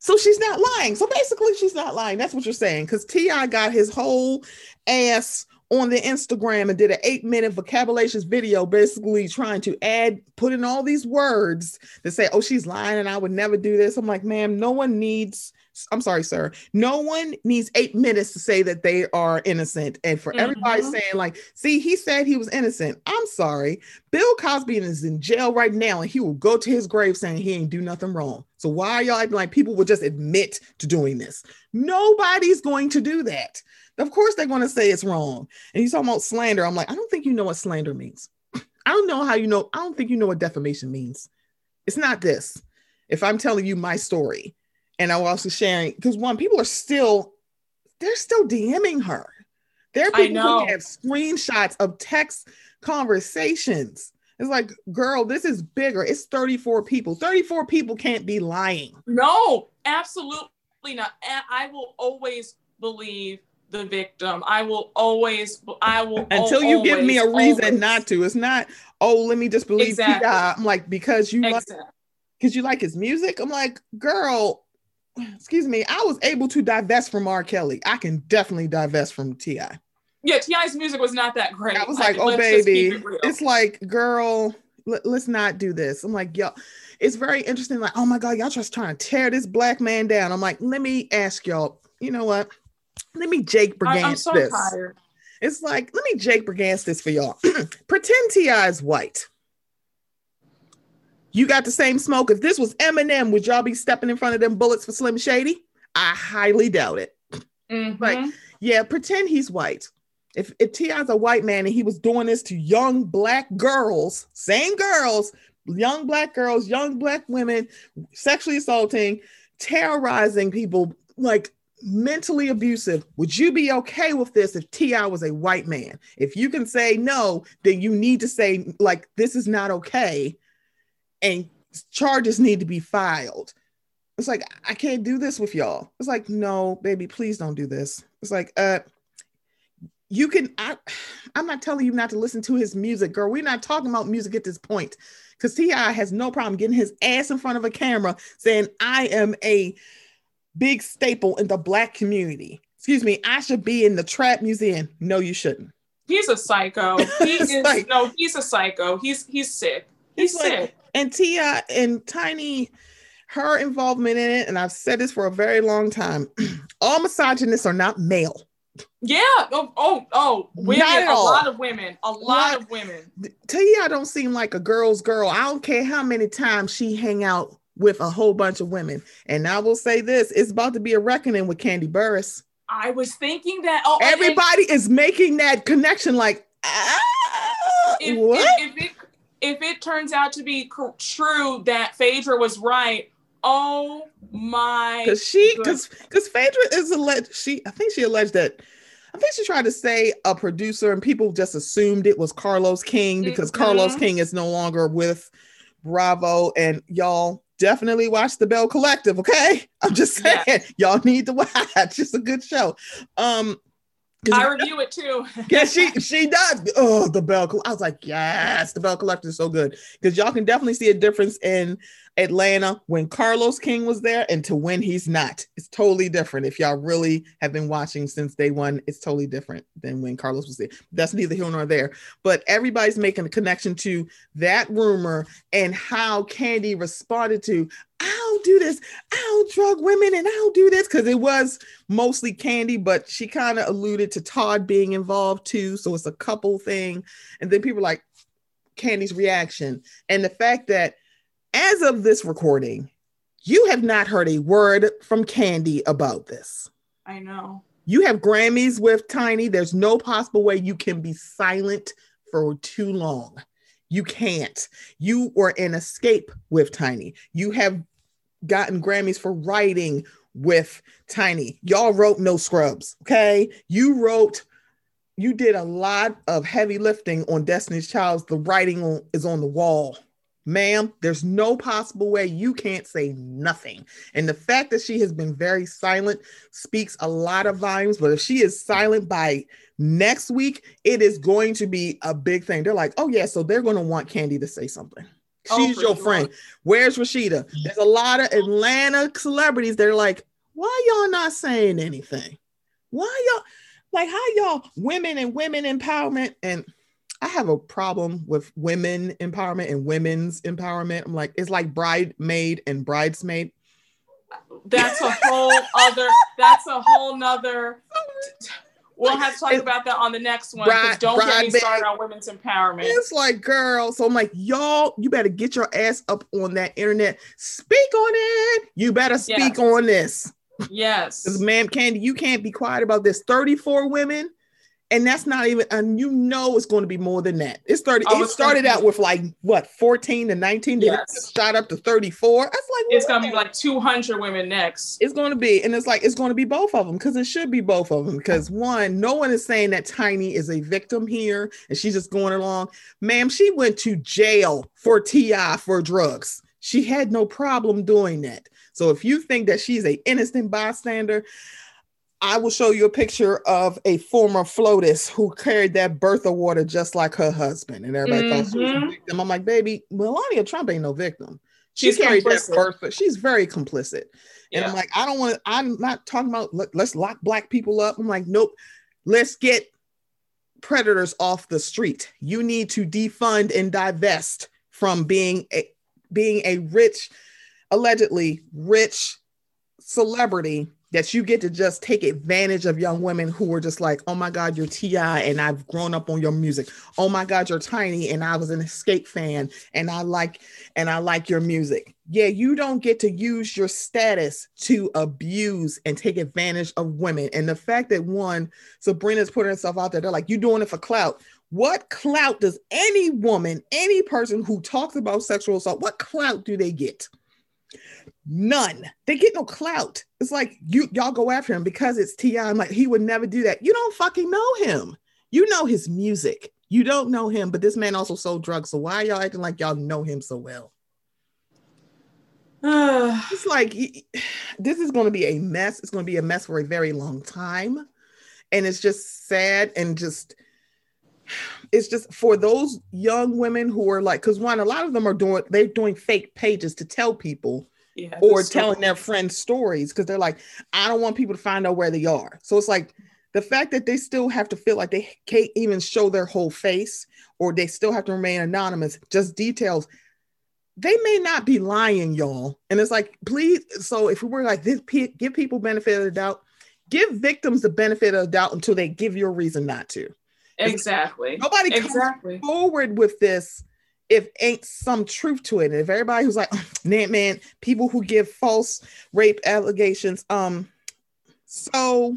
So she's not lying. So basically, she's not lying. That's what you're saying. Because T.I. got his whole ass on the Instagram and did an eight minute vocabulations video, basically trying to add, put in all these words to say, oh, she's lying and I would never do this. I'm like, ma'am, no one needs I'm sorry, sir. No one needs eight minutes to say that they are innocent. And for mm-hmm. everybody saying, like, see, he said he was innocent. I'm sorry. Bill Cosby is in jail right now, and he will go to his grave saying he ain't do nothing wrong. So why are y'all acting like people will just admit to doing this? Nobody's going to do that. Of course, they're going to say it's wrong. And he's talking about slander. I'm like, I don't think you know what slander means. (laughs) I don't know how you know. I don't think you know what defamation means. It's not this. If I'm telling you my story, and I was also sharing because one, people are still they're still DMing her. There are people who have screenshots of text conversations. It's like, girl, this is bigger. It's 34 people. 34 people can't be lying. No, absolutely not. I will always believe the victim. I will always, I will until you always, give me a reason always. not to. It's not, oh, let me just believe exactly. I'm like, because you exactly. like because you like his music. I'm like, girl, excuse me, I was able to divest from R. Kelly. I can definitely divest from T.I. Yeah, T.I.'s music was not that great. I was like, oh baby. It it's like, girl, let, us not do this. I'm like, yo, it's very interesting. Like, oh my God, y'all just trying to tear this black man down. I'm like, let me ask y'all, you know what? Let me Jake Brigance so this. Tired. It's like, let me Jake Brigance this for y'all. (clears throat) Pretend T.I. is white. You got the same smoke. If this was Eminem, would y'all be stepping in front of them bullets for Slim Shady? I highly doubt it. Mm-hmm. Like, yeah, pretend he's white. If, if T.I.'s a white man and he was doing this to young black girls, same girls, young black girls, young black women, sexually assaulting, terrorizing people, like mentally abusive, would you be okay with this if T.I. was a white man? If you can say no, then you need to say, like, this is not okay and charges need to be filed. It's like, I can't do this with y'all. It's like, no, baby, please don't do this. It's like, uh, you can, I, I'm not telling you not to listen to his music, girl. We're not talking about music at this point because T.I. has no problem getting his ass in front of a camera saying, I am a big staple in the black community. Excuse me, I should be in the trap museum. No, you shouldn't. He's a psycho. (laughs) He is like, no, he's a psycho. He's he's sick. He's, he's sick. And Tia and Tiny, her involvement in it, and I've said this for a very long time. (clears throat) all misogynists are not male. Yeah. Oh, oh, oh women. A all. lot of women. A lot not, of women. Tia don't seem like a girl's girl. I don't care how many times she hang out with a whole bunch of women. And I will say this: it's about to be a reckoning with Kandi Burruss. I was thinking that. Oh, everybody and, is making that connection. Like, ah, if, what? If, if, it if it turns out to be true that Phaedra was right, oh my because she because because Phaedra is alleged she I think she alleged that I think she tried to say a producer and people just assumed it was Carlos King because mm-hmm. Carlos King is no longer with Bravo and y'all definitely watch the Belle Collective okay (laughs) I'm just saying yeah. y'all need to (laughs) watch it's a good show um I review it too. (laughs) yeah, she she does. Oh, the Belle. I was like, yes, the Belle Collective is so good because y'all can definitely see a difference in Atlanta when Carlos King was there and to when he's not. It's totally different. If y'all really have been watching since day one, it's totally different than when Carlos was there. That's neither here nor there. But everybody's making a connection to that rumor and how Kandi responded to. I'll do this. I'll drug women and I'll do this because it was mostly Kandi, but she kind of alluded to Todd being involved too. So it's a couple thing. And then people like Kandi's reaction and the fact that as of this recording, you have not heard a word from Kandi about this. I know. You have Grammys with Tiny. There's no possible way you can be silent for too long. You can't. You were in Xscape with Tiny. You have gotten Grammys for writing with Tiny. Y'all wrote No Scrubs, okay? You wrote, you did a lot of heavy lifting on Destiny's Child. The writing is on the wall ma'am, there's no possible way you can't say nothing. And the fact that she has been very silent speaks a lot of volumes. But if she is silent by next week, it is going to be a big thing. They're like, oh, yeah, so they're going to want Kandi to say something. Oh, She's oh, your sure. friend. Where's Rasheeda? Mm-hmm. There's a lot of Atlanta celebrities they're like, why y'all not saying anything? Why y'all like how y'all women and women empowerment and I have a problem with women empowerment and women's empowerment. I'm like, it's like bridemaid and bridesmaid. That's a (laughs) whole other. That's a whole nother. We'll have to talk about that on the next one. Bride- don't get me started on women's empowerment. It's like, girl. So I'm like, y'all, you better get your ass up on that internet. Speak on it. You better speak Yes. on this. Yes. Because, man, Kandi, you can't be quiet about this. 34 women. And that's not even, and you know it's going to be more than that. It started, Oh, it started out with like what 14 to 19, then it Yes. shot up to 34. That's like It's gonna be like 200 women next. It's going to be, and it's like it's going to be both of them because it should be both of them. Because one, no one is saying that Tiny is a victim here and she's just going along. Ma'am, she went to jail for T.I. for drugs. She had no problem doing that. So if you think that she's a innocent bystander, I will show you a picture of a former FLOTUS who carried that birth water just like her husband, and everybody thought she was a Mhm. victim. I'm like, baby, Melania Trump ain't no victim. She She's carried complicit. that birth, but she's very complicit. And I'm like, I don't want to, I'm not talking about let, let's lock black people up. I'm like, nope, let's get predators off the street. You need to defund and divest from being a being a rich, allegedly rich celebrity that you get to just take advantage of young women who are just like, oh my God, you're T.I., and I've grown up on your music. Oh my God, you're tiny, and I was an Xscape fan, and I like and I like your music. Yeah, you don't get to use your status to abuse and take advantage of women. And the fact that one, Sabrina's putting herself out there, they're like, "You're doing it for clout. What clout does any woman, any person who talks about sexual assault, what clout do they get? None. They get no clout. It's like you y'all go after him because it's Ti. I'm like, he would never do that. You don't fucking know him. You know his music. You don't know him, but this man also sold drugs. So why are y'all acting like y'all know him so well? (sighs) It's like this is going to be a mess. It's going to be a mess for a very long time. And it's just sad and just it's just for those young women who are like because one a lot of them are doing they're doing fake pages to tell people yeah, or telling their friends stories because they're like i don't want people to find out where they are so it's like the fact that they still have to feel like they can't even show their whole face or they still have to remain anonymous just details they may not be lying y'all and it's like please so if we were like this give people benefit of the doubt give victims the benefit of the doubt until they give you a reason not to exactly. nobody comes Exactly. forward with this if ain't some truth to it. And if everybody who's like, man, man, people who give false rape allegations, um, so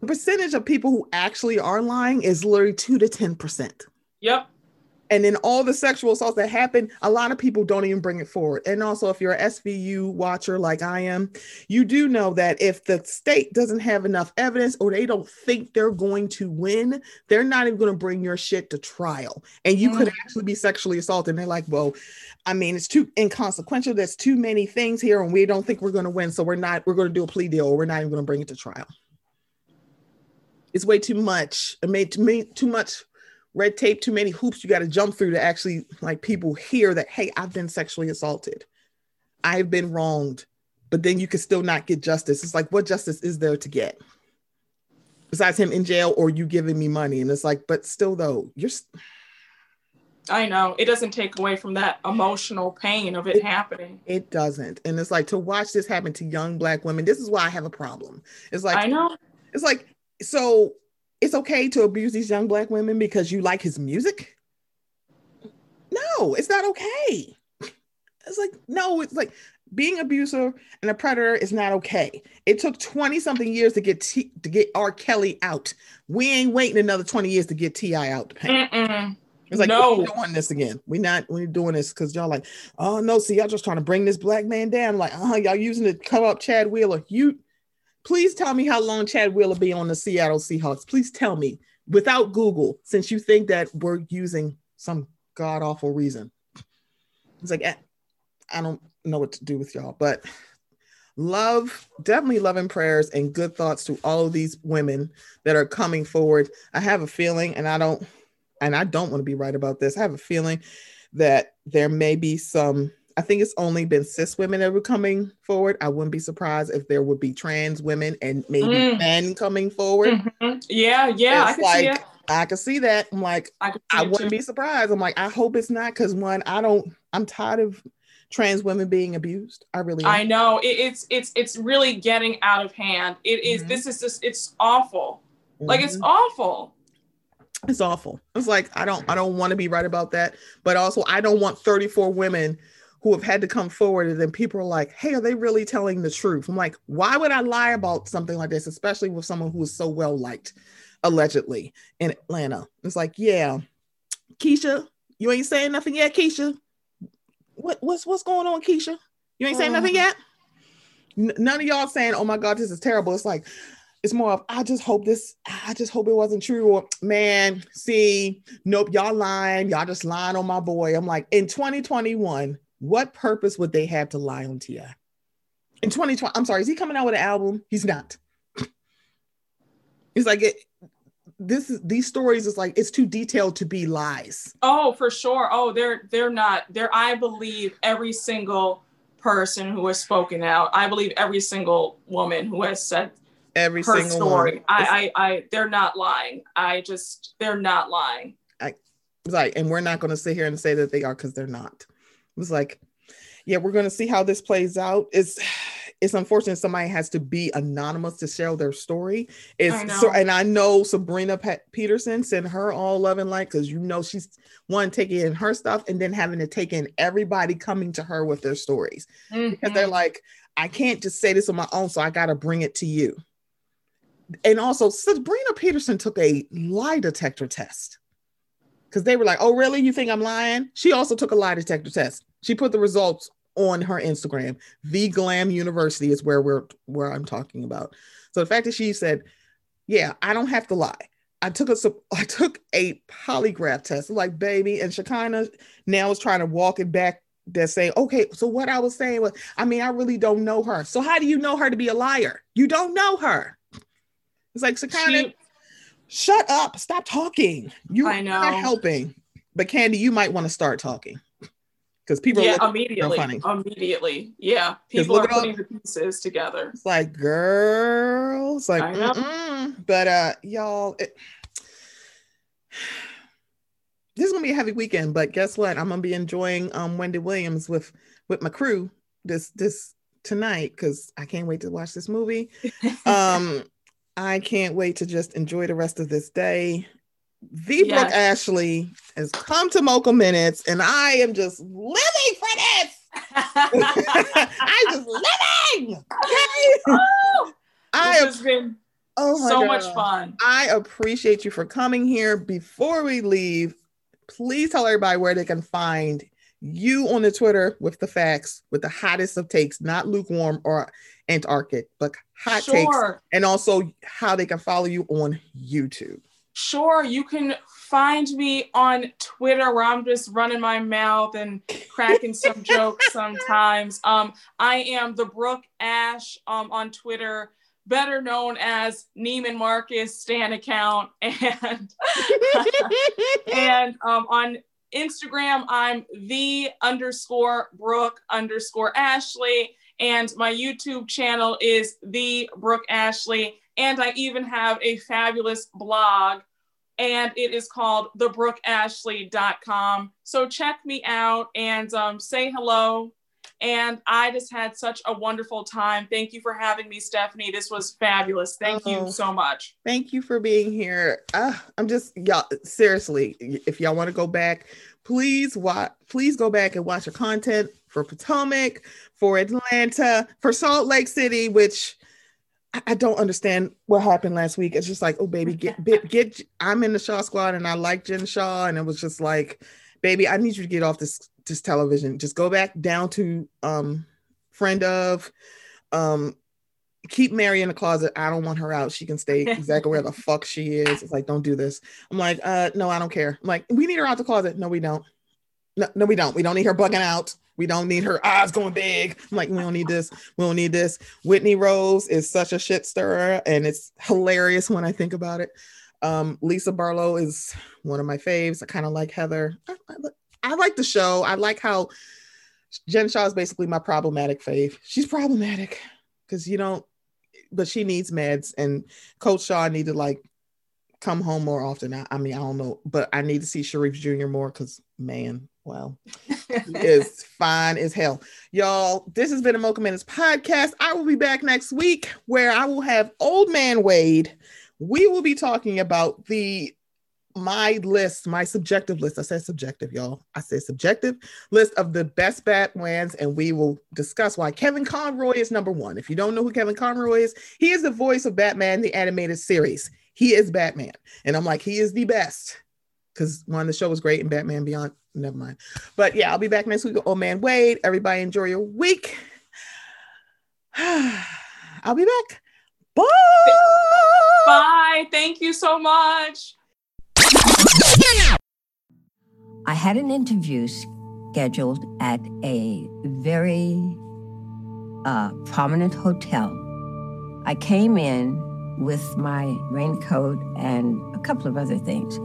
the percentage of people who actually are lying is literally two to ten percent. Yep. And then all the sexual assaults that happen, a lot of people don't even bring it forward. And also, if you're an SVU watcher like I am, you do know that if the state doesn't have enough evidence or they don't think they're going to win, they're not even going to bring your shit to trial. And you could Mm. actually be sexually assaulted. And they're like, well, I mean, it's too inconsequential. There's too many things here, and we don't think we're going to win. So we're not, we're going to do a plea deal or we're not even going to bring it to trial. It's way too much. It made to me too much red tape, too many hoops you got to jump through to actually like people hear that, hey, I've been sexually assaulted. I've been wronged. But then you can still not get justice. It's like, what justice is there to get? Besides him in jail or you giving me money. And it's like, but still though, you're I know. It doesn't take away from that emotional pain of it happening. it doesn't. And it's like to watch this happen to young black women. This is why I have a problem. It's like I know. It's like, so it's okay to abuse these young black women because you like his music? No, it's not okay. It's like, no, it's like being abuser and a predator is not okay. It took 20 something years to get T- to get R. Kelly out. We ain't waiting another 20 years to get T.I. out. It's like No. we're doing this again. We're not we're doing this because y'all like, oh no, see, y'all just trying to bring this black man down. Like, uh-huh, y'all using it to cover up Chad Wheeler. You please tell me how long Chad be on the Seattle Seahawks. Please tell me without Google, since you think that we're using some god awful reason. It's like eh, I don't know what to do with y'all, but love, definitely love and prayers and good thoughts to all of these women that are coming forward. I have a feeling, and I don't and I don't want to be right about this. I have a feeling that there may be some. I think it's only been cis women that were coming forward. I wouldn't be surprised if there would be trans women and maybe Mm. men coming forward. Mhm. Yeah, yeah, I It's see like- it. I can see that. I'm like, I, I wouldn't too. be surprised. I'm like, I hope it's not because one, I don't. I'm tired of trans women being abused. I really. Am. I know it, it's it's it's really getting out of hand. It is, mm-hmm. This is just. It's awful. Mm-hmm. Like it's mm-hmm. awful. It's awful. It's like I don't I don't want to be right about that, but also I don't want 34 women who have had to come forward and then people are like, hey, are they really telling the truth? I'm like, why would I lie about something like this, especially with someone who is so well liked, allegedly in Atlanta? It's like, yeah, Keisha, you ain't saying nothing yet, Keisha. What what's what's going on, Keisha? You ain't saying nothing uh-huh. yet. N- none of y'all saying, "Oh my God, this is terrible." It's like it's more of I just hope this, I just hope it wasn't true. Or man, see, nope, y'all lying. Y'all just lying on my boy. I'm like, in 2021, what purpose would they have to lie on T.I.? In 2020, I'm sorry, is he coming out with an album? He's not. He's like it, this is these stories is like it's too detailed to be lies. Oh, for sure. Oh, they're they're not. They're I believe every single person who has spoken out. I believe every single woman who has said every her single story. I, I, I, they're not lying. I just, they're not lying. I like, and we're not going to sit here and say that they are because they're not. It was like, yeah, we're going to see how this plays out. It's, it's unfortunate somebody has to be anonymous to share their story. It's so, and I know Sabrina Peterson sent her all love and light because you know she's one taking in her stuff and then having to take in everybody coming to her with their stories mm-hmm. because they're like, I can't just say this on my own, so I got to bring it to you and also Sabrina Peterson took a lie detector test because they were like, "Oh, really? You think I'm lying?" She also took a lie detector test. She put the results on her Instagram. The Glam University is where we're where I'm talking about. So the fact that she said, "Yeah, I don't have to lie." I took a (laughs) I took a polygraph test. Like, baby, and Shekinah now is trying to walk it back. That saying, okay, so what I was saying was, I mean, I really don't know her. So how do you know her to be a liar? You don't know her. It's like Shekinah, she, shut up, stop talking. You are not helping. But Kandi, you might want to start talking because people yeah immediately funny. immediately yeah people are putting the pieces together. It's like girls, like but uh y'all. It, (sighs) this is gonna be a heavy weekend, but guess what? I'm gonna be enjoying um Wendy Williams with with my crew this this tonight because I can't wait to watch this movie. (laughs) um I can't wait to just enjoy the rest of this day. V yes. Brooke Ashley has come to Mocha Minutes, and I am just living for this. (laughs) (laughs) I'm just living. (laughs) Okay? Oh, I have been oh so God. much fun. I appreciate you for coming here. Before we leave, please tell everybody where they can find you on the Twitter with the facts, with the hottest of takes, not lukewarm or Antarctic, but hot sure. takes, and also how they can follow you on YouTube. Sure, you can find me on Twitter where I'm just running my mouth and cracking some (laughs) jokes sometimes. Um, I am the Brooke Ash um, on Twitter, better known as Neiman Marcus Stan account, (laughs) and (laughs) and um, on Instagram I'm the underscore Brooke underscore Ashley. And my YouTube channel is The Brooke Ashley. And I even have a fabulous blog, and it is called thebrookeashley.com. So check me out and um, say hello. And I just had such a wonderful time. Thank you for having me, Stephanie. This was fabulous. Thank oh, you so much. Thank you for being here. Uh, I'm just, y'all, seriously, if y'all want to go back, please watch, please go back and watch your content for Potomac, for Atlanta, for Salt Lake City, which I don't understand what happened last week. It's just like, oh baby, get (laughs) get, get I'm in the Shah squad and I like Jen Shah. and it was just like, baby, I need you to get off this this television. Just go back down to um friend of um keep Mary in the closet. I don't want her out. She can stay (laughs) exactly where the fuck she is. It's like, don't do this. I'm like, uh, no, I don't care. I'm like, we need her out the closet. No, we don't. No, no, we don't. We don't need her bugging out. We don't need her eyes going big. I'm like, we don't need this. We don't need this. Whitney Rose is such a shit stirrer, and it's hilarious when I think about it. Um, Lisa Barlow is one of my faves. I kind of like Heather. I, I, I, like the show. I like how Jen Shah is basically my problematic fave. She's problematic because you don't, but she needs meds, and Coach Shah need to like come home more often. I, I mean, I don't know, but I need to see Sharrieff Jr. more because man, well, he (laughs) is fine as hell. Y'all, this has been a Mocha Minutes podcast. I will be back next week where I will have Old Man Wade. We will be talking about the my list, my subjective list. I said subjective, y'all. I said subjective list of the best Batmans, and we will discuss why Kevin Conroy is number one. If you don't know who Kevin Conroy is, he is the voice of Batman, the animated series. He is Batman. And I'm like, he is the best. Because one, the show was great and Batman Beyond, never mind. But yeah, I'll be back next week. Old Man Wade. Everybody enjoy your week. (sighs) I'll be back. Bye. Bye. Thank you so much. I had an interview scheduled at a very uh, prominent hotel. I came in with my raincoat and a couple of other things.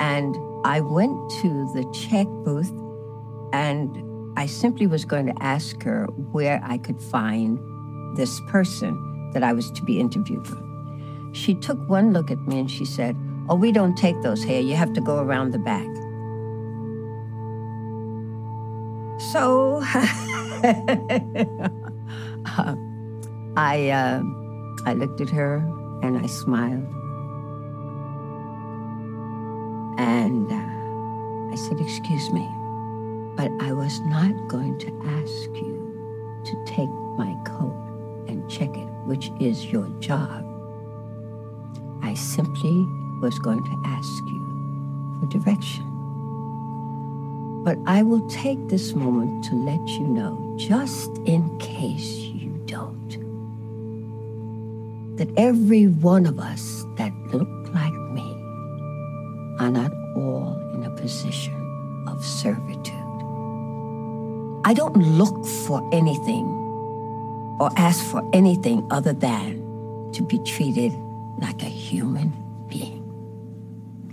And I went to the check booth and I simply was going to ask her where I could find this person that I was to be interviewed with. She took one look at me and she said, Oh, we don't take those here. You have to go around the back. So (laughs) uh, I, uh, I looked at her and I smiled. And uh, I said, Excuse me, but I was not going to ask you to take my coat and check it, which is your job. I simply was going to ask you for direction. But I will take this moment to let you know, just in case you don't, that every one of us that look like me are not all in a position of servitude. I don't look for anything or ask for anything other than to be treated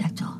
that's all.